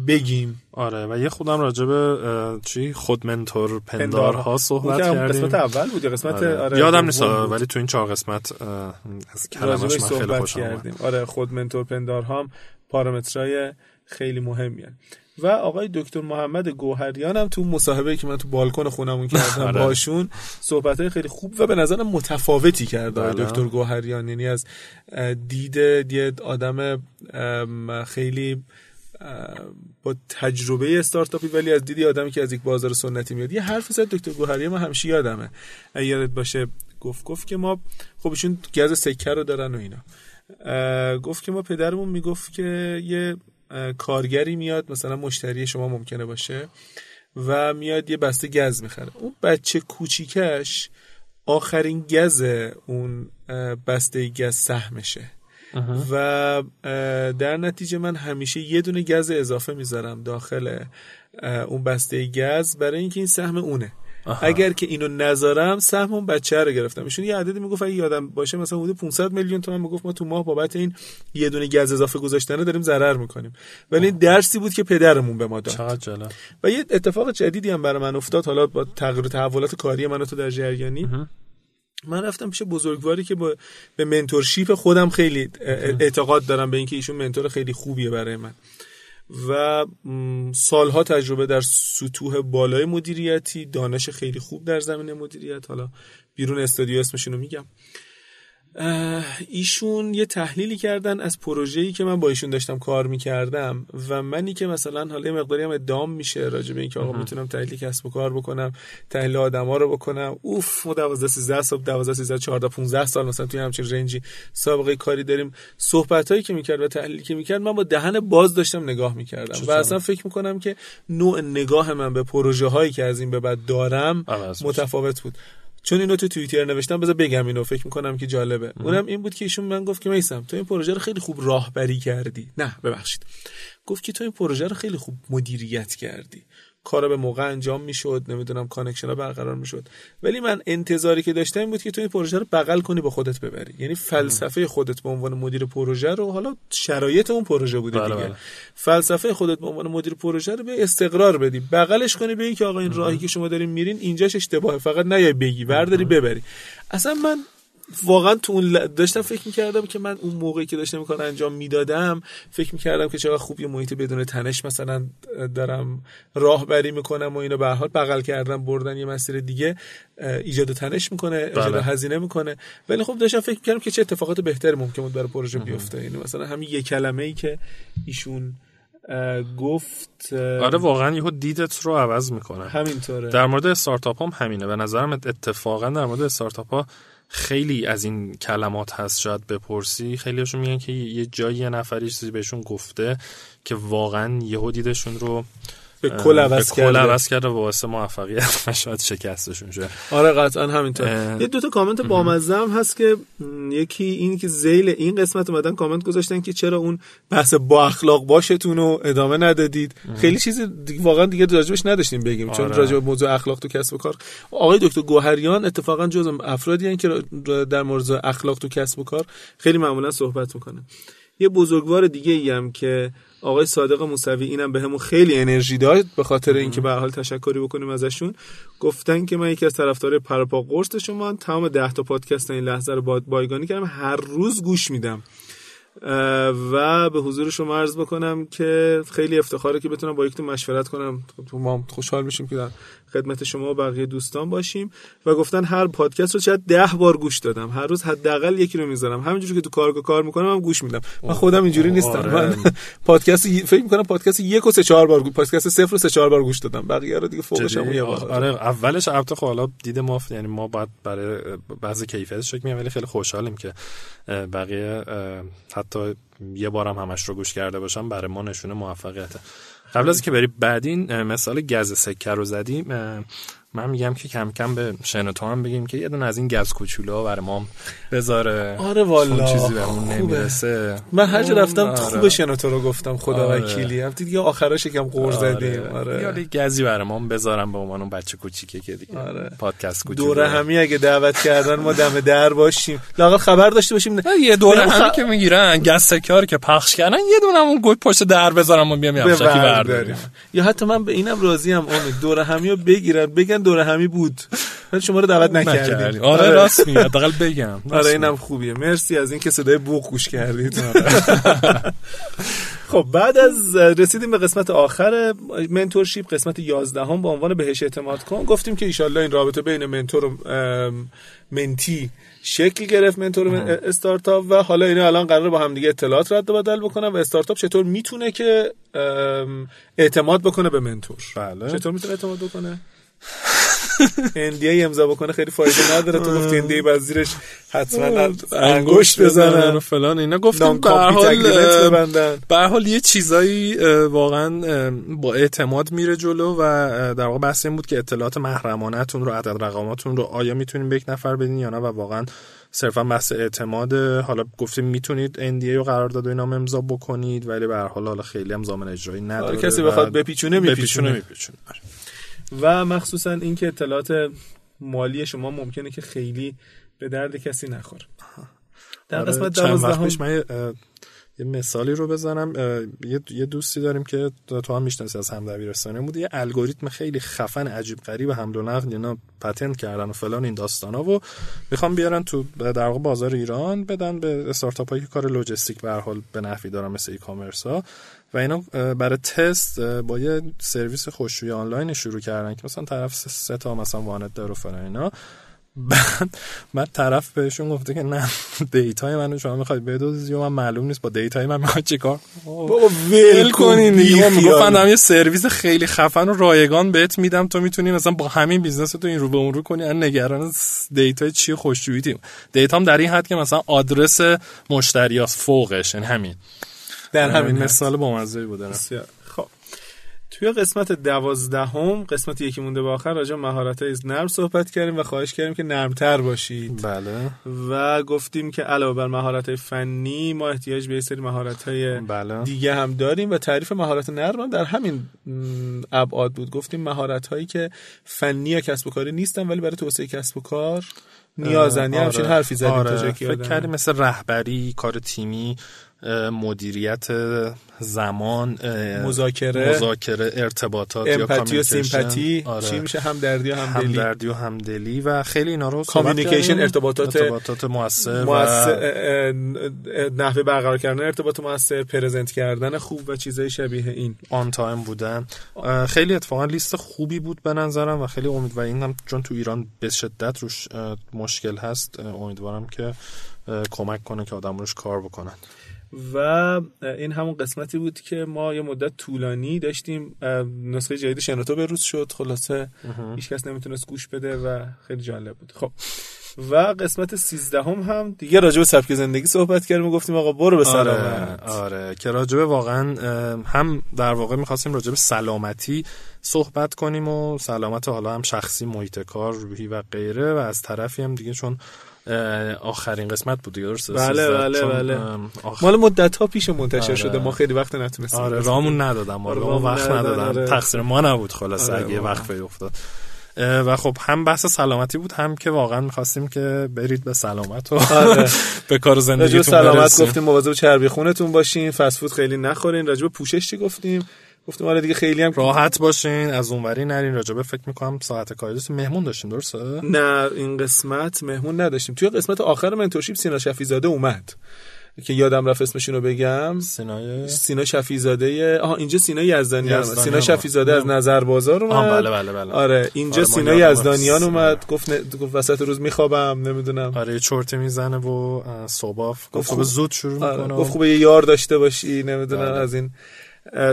S1: بگیم
S2: آره و یه خودم راجع به چی خود منتور پندارها صحبت کردیم
S1: قسمت اول بود قسمت آره.
S2: آره یادم نیست ولی تو این چهار قسمت از کلمش من خیلی خوشم کردیم
S1: آره خود منتور پندارها هم پارامترهای خیلی مهمی هن. و آقای دکتر محمد گوهریان هم تو مصاحبه که من تو بالکن خونمون کردم آره. باشون صحبت های خیلی خوب و به نظرم متفاوتی کرده بله. دکتر گوهریان یعنی از دید دید آدم خیلی با تجربه استارتاپی ولی از دیدی آدمی که از یک بازار سنتی میاد. یه حرف زد دکتر گوهری ما همیشه یادمه. یادت باشه گفت گفت که ما خب ایشون گز سکه رو دارن و اینا. گفت که ما پدرمون می‌گفت که یه کارگری میاد مثلا مشتری شما ممکنه باشه و میاد یه بسته گز می‌خره. اون بچه کوچیکش آخرین گز اون بسته گز سهمشه. و در نتیجه من همیشه یه دونه گز اضافه می‌ذارم داخل اون بسته گز برای اینکه این سهم اونه. اگر که اینو نذارم سهم اون بچه رو گرفتم. ایشون یه عددی می‌گفت اگه یادم باشه مثلا حدود 500 میلیون تومان می‌گفت ما تو ماه بابت این یه دونه گز اضافه گذاشتنه داریم ضرر می‌کنیم. ولی این درسی بود که پدرمون به ما داد. و یه اتفاق جدیدی هم برای من افتاد. حالا با تغییر تحولات کاری من تو در جریانی. من رفتم پیش بزرگواری که با به منتورشیپ خودم خیلی اعتقاد دارم به اینکه ایشون منتور خیلی خوبیه برای من. و سالها تجربه در سطوح بالای مدیریتی دانش خیلی خوب در زمینه مدیریت. حالا بیرون استودیو اسمشون رو میگم. ایشون یه تحلیلی کردن از پروژه‌ای که من با ایشون داشتم کار می‌کردم و منی که مثلا حالا یه مقداری هم ادام میشه راجع به اینکه آقا می‌تونم تحلیل کسب و کار بکنم تحلیل آدما رو بکنم. اوف ما 12 13 سال 12 13 14 15 سال مثلا توی همچین رنجی سابقه کاری داریم. صحبتایی که می‌کرد و تحلیلی که می‌کرد من با دهن باز داشتم نگاه می‌کردم و اصلا فکر می‌کنم که نوع نگاه من به پروژه هایی که از این به بعد دارم متفاوت بود. چون اینو تو توییتر نوشتم بذار بگم اینو فکر می‌کنم که جالبه. اونم این بود که ایشون من گفت که میسم تو این پروژه رو خیلی خوب راهبری کردی. نه ببخشید. گفت که تو این پروژه رو خیلی خوب مدیریت کردی. کارا به موقع انجام می‌شد نمی‌دونم connection ها برقرار می‌شد. ولی من انتظاری که داشتم این بود که تو این پروژه رو بغل کنی با خودت ببری. یعنی فلسفه خودت به عنوان مدیر پروژه رو حالا شرایط اون پروژه بوده بله، دیگه. بله. فلسفه خودت به عنوان مدیر پروژه رو به استقرار بدی. بغلش کنی به که آقا این راهی که شما دارین میرین اینجاش اشتباهه. فقط نیای بگی برداری ببری. اصلا من واقعا تو اون داشتم فکر می‌کردم که من اون موقعی که داشتم کار انجام می‌دادم فکر می‌کردم که چقدر خوب یه محیط بدون تنش مثلا دارم راهبری می‌کنم و اینو به حال بغل کردم بردن یه مسیر دیگه ایجاد تنش می‌کنه ایجاد بله. هزینه می‌کنه. ولی خب داشتم فکر می‌کردم که چه اتفاقات بهتری ممکن بود برای پروژه بیفته. یعنی مثلا همین یه کلمه ای که ایشون گفت
S2: آره واقعا یهو دیدت رو عوض می‌کنه.
S1: همینطوره.
S2: در مورد استارتاپ هم همینه. به نظرم اتفاقا در مورد استارتاپ ها خیلی از این کلمات هست شاید بپرسی. خیلیشون میگن که یه جایی یه نفری چیزی بهشون گفته که واقعا یهو دیدشون رو
S1: به کل عوض
S2: کرده. عوض کرده واسه موفقیت و شاید شکستشون شده
S1: آره قطعا همینطور. یه دو تا کامنت بامزه هم هست که یکی این که زیل این قسمت اومدن کامنت گذاشتن که چرا اون بحث با اخلاق باشتون رو ادامه ندادید. خیلی چیز دیگه واقعا دیگه راجبش نداشتیم بگیم چون آره. راجب موضوع اخلاق تو کسب و کار. آقای دکتر گوهریان اتفاقا جزء افرادی که در مورد اخلاق تو کسب و کار خیلی معمولا صحبت می‌کنه. یه بزرگوار دیگه ای هم که آقای صادق موسوی اینم بهمون به خیلی انرژی داد به خاطر اینکه به حال تشکری بکنیم ازشون. گفتن که من یکی از طرفدار پرپا قرص شما تمام 10 تا پادکست این لحظه رو بایگانی کردم. هر روز گوش میدم. و به حضور شما عرض بکنم که خیلی افتخاره که بتونم با یکتون مشورت کنم. تو ما خوشحال میشیم که در خدمت شما و بقیه دوستان باشیم. و گفتن هر پادکست رو شاید ده بار گوش دادم. هر روز حداقل یکی رو می‌ذارم. همینجوری که تو کارگاه کار می‌کنم هم گوش میدم. من خودم اینجوری نیستم. آره. من پادکست فکر می‌کنم پادکست یک و سه چهار بار پادکست صفر و سه چهار بار گوش دادم. بقیه رو دیگه فوقش هم یه بار
S2: آره. اولش البته خب حالا دید ما یعنی ما بعد برای بعضی کیفیتش فکر ولی خیلی خوشحالیم که بقیه حتی یه بارم همش رو گوش کرده باشم برای ما نشونه موفقیته. قبل از که بری بعدین مثال گز سکه رو زدیم من میگم که کم کم به شنوتو هم بگیم که یه دونه از این گز کوچولو ما بذاره.
S1: آره والا.
S2: چیزی اون نمی‌رسه.
S1: من هر جا رفتم آره. خوب شنوتو رو گفتم خدا آره. وکیلی. هم دیگه آخرش یکم قور آره. زدیم. آره.
S2: یا گزی برای ما بذارم به عنوان اون بچه کوچیکه که دیگه. آره. پادکست کوچولو.
S1: دوره همی اگه دعوت کردن ما دم در باشیم. لاقل خبر داشته باشیم.
S2: یه دوره همی که می‌گیرن گز سکار که پخش کردن یه دونه اون گوی پشت در بذارم و بیام یواشکی برداریم.
S1: یا حتی من به اینم راضی ام امید. دوره همی رو بگیرن بگن دوره همی بود. ولی شما رو دعوت نکردیم.
S2: آره, آره. راست میگه حداقل بگم.
S1: آره اینم خوبیه. مرسی از اینکه صدای بوق گوش کردید. آره. خب بعد از رسیدیم به قسمت آخر منتورشیپ قسمت 11 هم به عنوان بهش اعتماد کن. گفتیم که ایشالله این رابطه بین منتور و منتی شکل گرفت منتور استارتاپ و حالا اینا الان قرار با هم دیگه اطلاعات رد و بدل بکنن و استارتاپ چطور می‌تونه که اعتماد بکنه به منتور؟
S2: بله.
S1: چطور می‌تونه اعتماد بکنه؟ اندی امضا بکنه خیلی فایده نداره. تو گفتی اندی بعد زیرش حتما انگشت بزنن
S2: و فلان اینا. گفتم به حال به حال یه چیزایی واقعا با اعتماد میره جلو و در واقع بحث این بود که اطلاعات محرمانهتون رو عدد رقماتون رو آیا می‌تونین به یک نفر بدین یا نه و واقعا صرفا بحث اعتماد حالا گفتیم می‌تونید NDA رو قرارداد و اینا امضا بکنید ولی به هر حال حالا خیلی هم ضامن اجرایی نداره آره،
S1: کسی بخواد بپیچونه میپیچونه. میپیچونه. و مخصوصا اینکه اطلاعات مالی شما ممکنه که خیلی به درد کسی نخوره.
S2: در آره، قسمت دوازدهم یه مثالی رو بزنم. یه دوستی داریم که تو هم می‌شناسی از هم دبیرستانی بود یه الگوریتم خیلی خفن عجیب غریب حمل و نقل اینا پتنت کردن و فلان این داستانا و می‌خوام بیارن تو در واقع بازار ایران بدن به استارتاپ هایی که کار لوجستیک به حال به نفعی دارن مثل ای کامرس ها و اینا برای تست با یه سرویس خشکشویی آنلاین شروع کردن که مثلا طرف سه تا مثلا وانت داره و فلان اینا. بعد من طرف بهشون گفته که نه data ی منو شما می‌خواید بدزدین و من معلوم نیست با data ی من می‌خواد چیکار
S1: بابا ول کنین دیگه.
S2: می‌گفتن یه سرویس خیلی خفن و رایگان بهت میدم. تو می‌تونی مثلا با همین business تو این رو به اون رو کنی. نگران data ی چی خشکشویی data م در این حد که مثلا آدرس مشتریاس فوقش. یعنی همین.
S1: در همین
S2: مثال با مزه بوده
S1: خب. توی قسمت دوازدهم قسمت یکی مونده به آخر راجع مهارت های نرم صحبت کردیم و خواهش کردیم که نرمتر باشید.
S2: بله.
S1: و گفتیم که علاوه بر مهارت های فنی ما احتیاج به یه سری مهارت های
S2: بله.
S1: دیگه هم داریم و تعریف مهارت نرم در همین ابعاد بود. گفتیم مهارت هایی که فنی یا کسب و کاری نیستن ولی برای توسعه کسب و کار نیازنی آره. همچین حرفی زدیم آره.
S2: فکر کردیم مثل رهبری کار تیمی مدیریت زمان
S1: مذاکره
S2: مذاکره ارتباطات
S1: empathy و sympathy آره. چی میشه؟ همدردی و همدلی
S2: همدردی و همدلی و خیلی اینا رو
S1: communication ارتباطات
S2: ارتباطات موثر
S1: و نحوه برقرار کردن ارتباط موثر present کردن خوب و چیزای شبیه این.
S2: on time بودن. خیلی اتفاقا لیست خوبی بود به نظرم و خیلی امید و این هم چون تو ایران به شدت روش مشکل هست امیدوارم که کمک کنه که آدم روش کار بکنن.
S1: و این همون قسمتی بود که ما یه مدت طولانی داشتیم نسخه جدید شنوتو بروز شد خلاصه هیچکس نمی‌تونست گوش بده و خیلی جالب بود خب و قسمت 13 هم, هم دیگه راجع به سبک زندگی صحبت کردیم و گفتیم آقا برو به سلامت
S2: آره, آره. که راجع به واقعا هم در واقع می‌خواستیم راجع به سلامتی صحبت کنیم و سلامت حالا هم شخصی محیط کار روحی و غیره و از طرفی هم دیگه چون آخرین قسمت بود درست
S1: بله بله بله. مال مدت ها پیش منتشر آره. شده. ما خیلی وقت نتونستیم
S2: آره رامون ندادم. ما آره وقت ندادم. آره. تقصیر ما نبود خلاص آره اگه وقفه افتاد. و خب هم بحث سلامتی بود هم که واقعا می‌خواستیم که برید به سلامت و آره. به کار زندگیتون
S1: سلامت گفتیم مواظب چربی خونتون باشین فسفود خیلی نخورین. راجب پوشش چی گفتیم؟ گفتم آره دیگه خیلی هم
S2: راحت باشین از اونوری نرین راجبه فکر می‌کنم ساعت کاری مهمون داشتیم درسته؟
S1: نه این قسمت مهمون نداشتیم. توی قسمت آخر منتورشیپ سینا شفیزاده اومد. که یادم رفت اسمشون رو بگم.
S2: سینای
S1: سینا شفیزاده آها اینجا سینا یزدانیان یزدانی سینا شفیزاده از نظر بازار اومد.
S2: بله بله بله.
S1: آره اینجا آره سینا یزدانیان اومد. گفت ن... گفت وسط روز میخوابم نمی‌دونم.
S2: آره چرت می‌زنه و صبح. گفت خوب زود شروع آره. می‌کنه.
S1: گفت خوب یه یار داشته باشی نمی‌دونم بله. از این.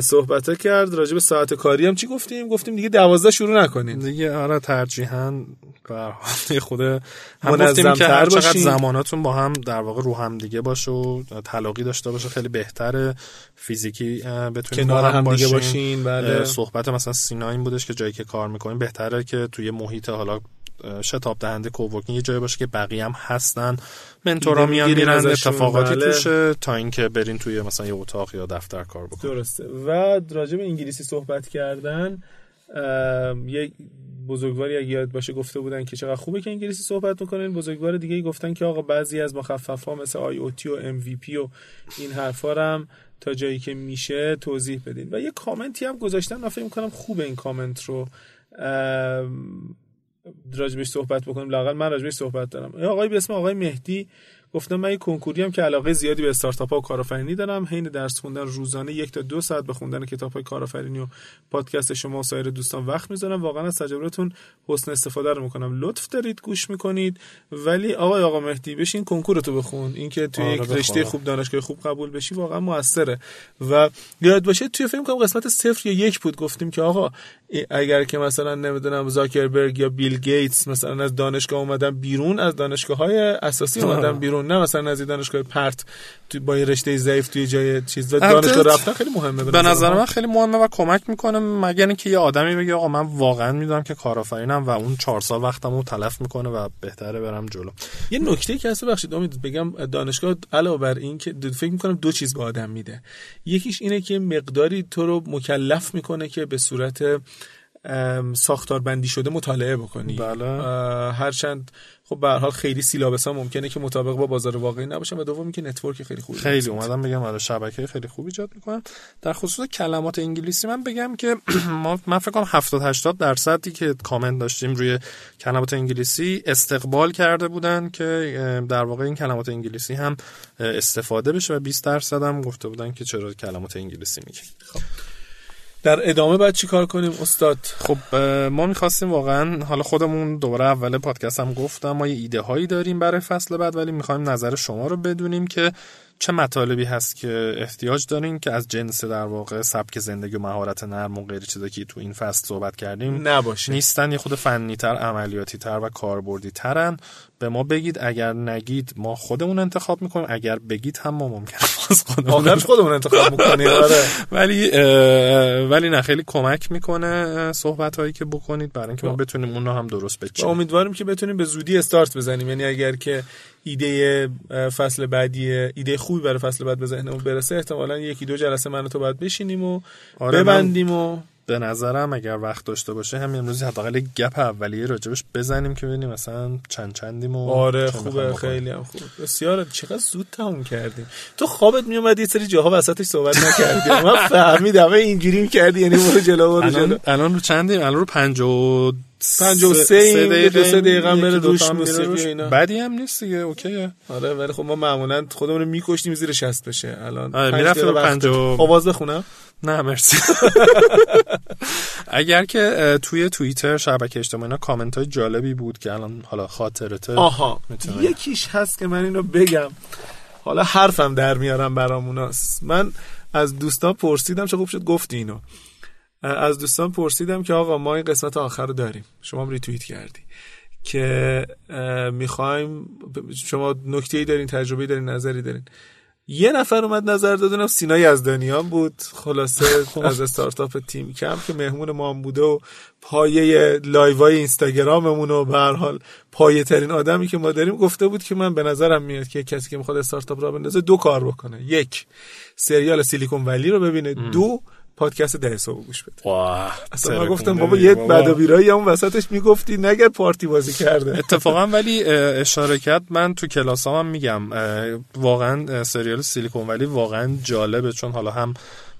S1: صحبت کرد. راجع به ساعت کاری هم چی گفتیم؟ گفتیم دیگه دوازده شروع نکنیم
S2: دیگه آره ترجیحاً به خود هم گفتیم که هر چقدر زماناتون با هم در واقع رو هم دیگه باشه و تلاقی داشته باشه خیلی بهتره فیزیکی بتونیم
S1: کنار هم, دیگه باشین. بله.
S2: صحبت مثلا سینا این بودش که جایی که کار می‌کنیم بهتره که توی محیط حالا شتاب دهنده coworking. یه جایی باشه که بقیه هم هستن. mentor ا میان میرن اتفاقاتی بله. توشه تا اینکه برین توی مثلا یه اتاق یا دفتر کار بکنید
S1: درسته. و راجع به انگلیسی صحبت کردن یه بزرگواری اگه یاد باشه گفته بودن که چقدر خوبه که انگلیسی صحبت می‌کنین بزرگوار دیگه گفتن که آقا بعضی از مخفف ها مثل IoT و MVP و این حرفا هم تا جایی که میشه توضیح بدین. و یه کامنتی هم گذاشتن. من فکر می‌کنم خوبه این کامنت رو راجبش صحبت بکنیم. لاقل من راجبش صحبت دارم. آقای به اسم آقای مهدی گفتم من یه کنکوری هم که علاقه زیادی به استارتاپ ها و کارآفرینی دارم حین درس خوندن روزانه یک تا دو ساعت به خوندن کتاب های کارآفرینی و پادکست شما و سایر دوستان وقت می‌ذارم. واقعا از تجربتون حسن استفاده رو می‌کنم. لطف دارید گوش می‌کنید. ولی آقای آقا مهدی بشین کنکورتو بخون. اینکه توی آره یک رشته خوب دانشگاه خوب قبول بشی واقعا موثره. و یاد باشه توی فیلم کنم قسمت صفر یا یک بود. گفتیم که آقا اگر که مثلا نمی‌دونم زاکربرگ یا بیل گیتس مثلا از دانشگاه اومدن بیرون از دانشگاه های اساسی اومدن بیرون نه مثلا از دانشگاه پرت با یه رشته ضعیف توی جای چیز دانشگاه رفتن خیلی مهمه
S2: به نظر من. خیلی مهمه و کمک می‌کنه مگر اینکه یه آدمی بگه آقا من واقعا می‌دونم که کارآفرینم و اون چهار سال وقتمو تلف می‌کنه و بهتره برم جلو.
S1: یه نکته که اصلا بخشید امید بگم دانشگاه علاوه بر این که فکر می‌کنم دو چیز به آدم میده. یکیش اینه که مقداری تو رو مکلف می‌کنه که به صورت ساختار بندی شده مطالعه بکنی.
S2: بله.
S1: هرچند خب به حال خیلی syllabus ها ممکنه که مطابق با بازار واقعی نباشن و دومی که network خیلی خوبی
S2: خیلی اومدم بگم آره شبکه خیلی خوب ایجاد می‌کنن. در خصوص کلمات انگلیسی من بگم که ما من فکر کنم 70 80 درصدی که کامنت داشتیم روی کلمات انگلیسی استقبال کرده بودن که در واقع این کلمات انگلیسی هم استفاده بشه و 20 درصد هم گفته بودن که چرا کلمات انگلیسی میگی خب.
S1: در ادامه باید چی کار کنیم؟ استاد.
S2: خب ما می‌خواستیم واقعا حالا خودمون دوباره اول پادکست هم گفتم ما یه ایده هایی داریم برای فصل بعد ولی می‌خوایم نظر شما رو بدونیم که چه مطالبی هست که احتیاج دارین که از جنس در واقع سبک زندگی و مهارت نرم و غیر چیزا که تو این فصل صحبت کردیم
S1: نباشه.
S2: نیستن یه خود فنی تر عملیاتی تر و کاربردی ترن به ما بگید. اگر نگید ما خودمون انتخاب می‌کنیم. اگر بگید هم ما ممکنه باز
S1: خودمون خودمون انتخاب می‌کنیم. آره.
S2: ولی ولی نه خیلی کمک می‌کنه صحبت هایی که بکنید برای اینکه ما. بتونیم اون رو هم درست بچینیم.
S1: امیدواریم که بتونیم به زودی استارت بزنیم. یعنی اگر که ایده فصل بعدی ایده خوبی برای فصل بعد به ذهنمون برسه احتمالا یکی دو جلسه من تو باید بشینیم و آره ببندیم و
S2: به نظرم اگر وقت داشته باشه همین امروزی حداقل گپ اولیه راجبش بزنیم که ببینیم مثلا چند چندیم و
S1: آره خوبه خیلی هم خوب. بسیار چقدر زود تموم کردیم تو خوابت می اومد یه سری جاها وسطش صحبت نکردی. من فهمیدم اینجوری می‌کردی یعنی برو جلو برو جلو.
S2: الان رو چندیم؟ الان رو 50
S1: 53 این دو سه دقیقه هم بره روش موسیقی اینا
S2: بعدی هم نیست دیگه اوکیه.
S1: آره ولی خب ما معمولا خودمون رو میکشتیم زیر 60 بشه. الان
S2: آره می‌رفتیم 50
S1: آواز بخونم.
S2: نه مرسی. اگر که توی توییتر شبکه اجتماعی اینا کامنت های جالبی بود که الان حالا خاطرته
S1: آها. یکیش هست که من اینو بگم. حالا حرفم در میارم براموناست من از دوستان پرسیدم چه خوب شد گفتی اینو. از دوستان پرسیدم که آقا ما این قسمت آخر رو داریم. شما هم ریتوییت کردی. که می‌خوایم شما نکته ای دارین تجربه دارین نظری دارین. یه نفر اومد نظر دادن سینا یزدانیان بود. خلاصه. از استارتاپ تیم کم که مهمون ما هم بوده و پایه live ای اینستاگراممون و به حال پایه ترین آدمی که ما داریم گفته بود که من به نظرم میاد که کسی که می‌خواد استارتاپ را بندازه دو کار بکنه. یک سریال سیلیکون ولی رو ببینه. دو پادکست ده صبح گوش بده. اصلا من گفتم بابا یه بد و بیرایی اون وسطش می‌گفتی نگر پارتی بازی کرده.
S2: اتفاقا ولی اشاره کرد. من تو کلاس هم میگم واقعا سریال سیلیکون ولی واقعا جالبه چون حالا هم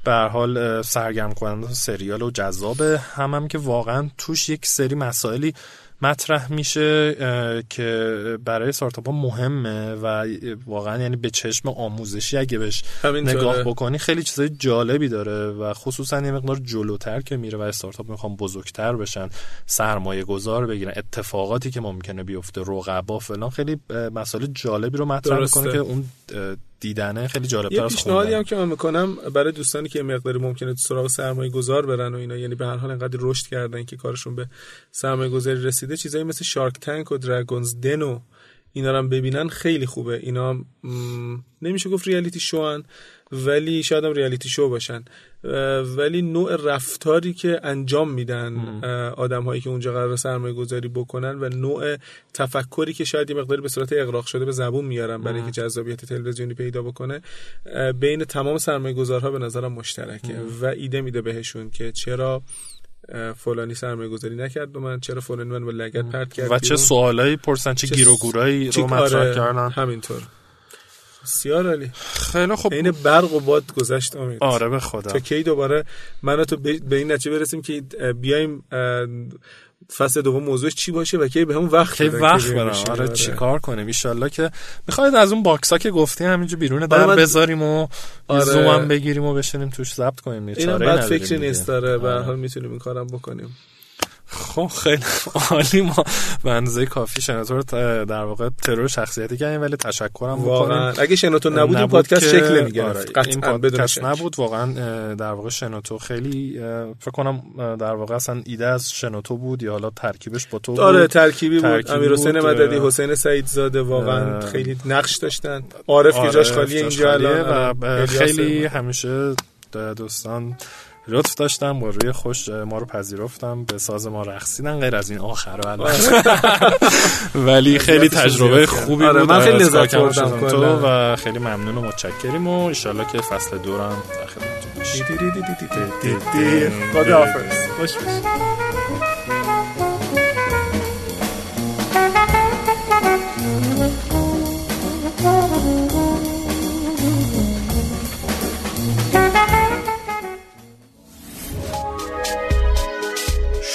S2: به حال سرگرم کننده سریال و جذابه. هم هم که واقعا توش یک سری مسائلی مطرح میشه که برای استارتاپ ها مهمه و واقعا یعنی به چشم آموزشی اگه بهش نگاه بکنی خیلی چیزای جالبی داره و خصوصا یه مقدار جلوتر که میره و استارتاپ می‌خوام بزرگتر بشن سرمایه گذار بگیرن اتفاقاتی که ممکنه بیفته رقبا فلان خیلی مسائل جالبی رو مطرح می‌کنه که اون دیدنه. خیلی جالب
S1: یه پیشنهادی هم که من می‌کنم برای دوستانی که مقداری ممکنه تو سراغ سرمایه گذار برن و اینا یعنی به هر حال انقدر رشد کردن که کارشون به سرمایه گذاری رسیده چیزایی مثل شارک تانک و دراگونز دن و اینا رو ببینن خیلی خوبه. اینا نمیشه گفت ریالیتی شوان ولی شاید هم ریالیتی شو باشن. ولی نوع رفتاری که انجام میدن آدم هایی که اونجا قرار سرمایه گذاری بکنن و نوع تفکری که شاید یه مقداری به صورت اقراق شده به زبون میارن برای اینکه جذابیت تلویزیونی پیدا بکنه بین تمام سرمایه گذارها به نظرم مشترکه و ایده میده بهشون که چرا فلانی سرمایه گذاری نکرد و من چرا فلانی من به لگت پرت کرد
S2: و چه سوالایی پرسن؟ چه گیر و گورایی رو مطرح آره، کردن؟
S1: همینطور. بسیار عالی.
S2: خیلی خوب.
S1: این برق و باد گذشت امید.
S2: آره به خدا.
S1: تا کی دوباره من تو به این نتیجه برسیم که بیایم فصل دوم موضوعش چی باشه و کی به همون وقت
S2: کی وقت برم آره, آره. چیکار کنیم؟ ان که می‌خواید از اون باکسا که گفتی همینجا بیرون در آره بذاریم و آره. زوم هم بگیریم و بشینیم توش ضبط کنیم.
S1: چاره بعد فکری نیست داره به حال می‌تونیم این کارم بکنیم.
S2: خب خیلی عالی. ما به کافی شنوتو در واقع ترور شخصیتی کردیم ولی تشکرم
S1: واقعا. اگه شنوتو نبود این پادکست شکل نمی‌گرفت آره
S2: این پادکست نبود. واقعا در واقع شنوتو خیلی فکر کنم در واقع اصلا ایده از شنوتو بود یا حالا ترکیبش با تو بود.
S1: آره ترکیبی بود. امیر حسین مددی حسین سعید زاده واقعا خیلی نقش داشتن. عارف که جاش آره، خالیه اینجا الان
S2: خیلی همیشه دوستان لطف داشتم با روی خوش ما رو پذیرفتم به ساز ما رقصیدن غیر از این آخر ولی خیلی تجربه خوبی آره بود.
S1: من خیلی لذت بردم
S2: و خیلی ممنون و متشکریم و انشالله که فصل دورم در خدمتتون باشیم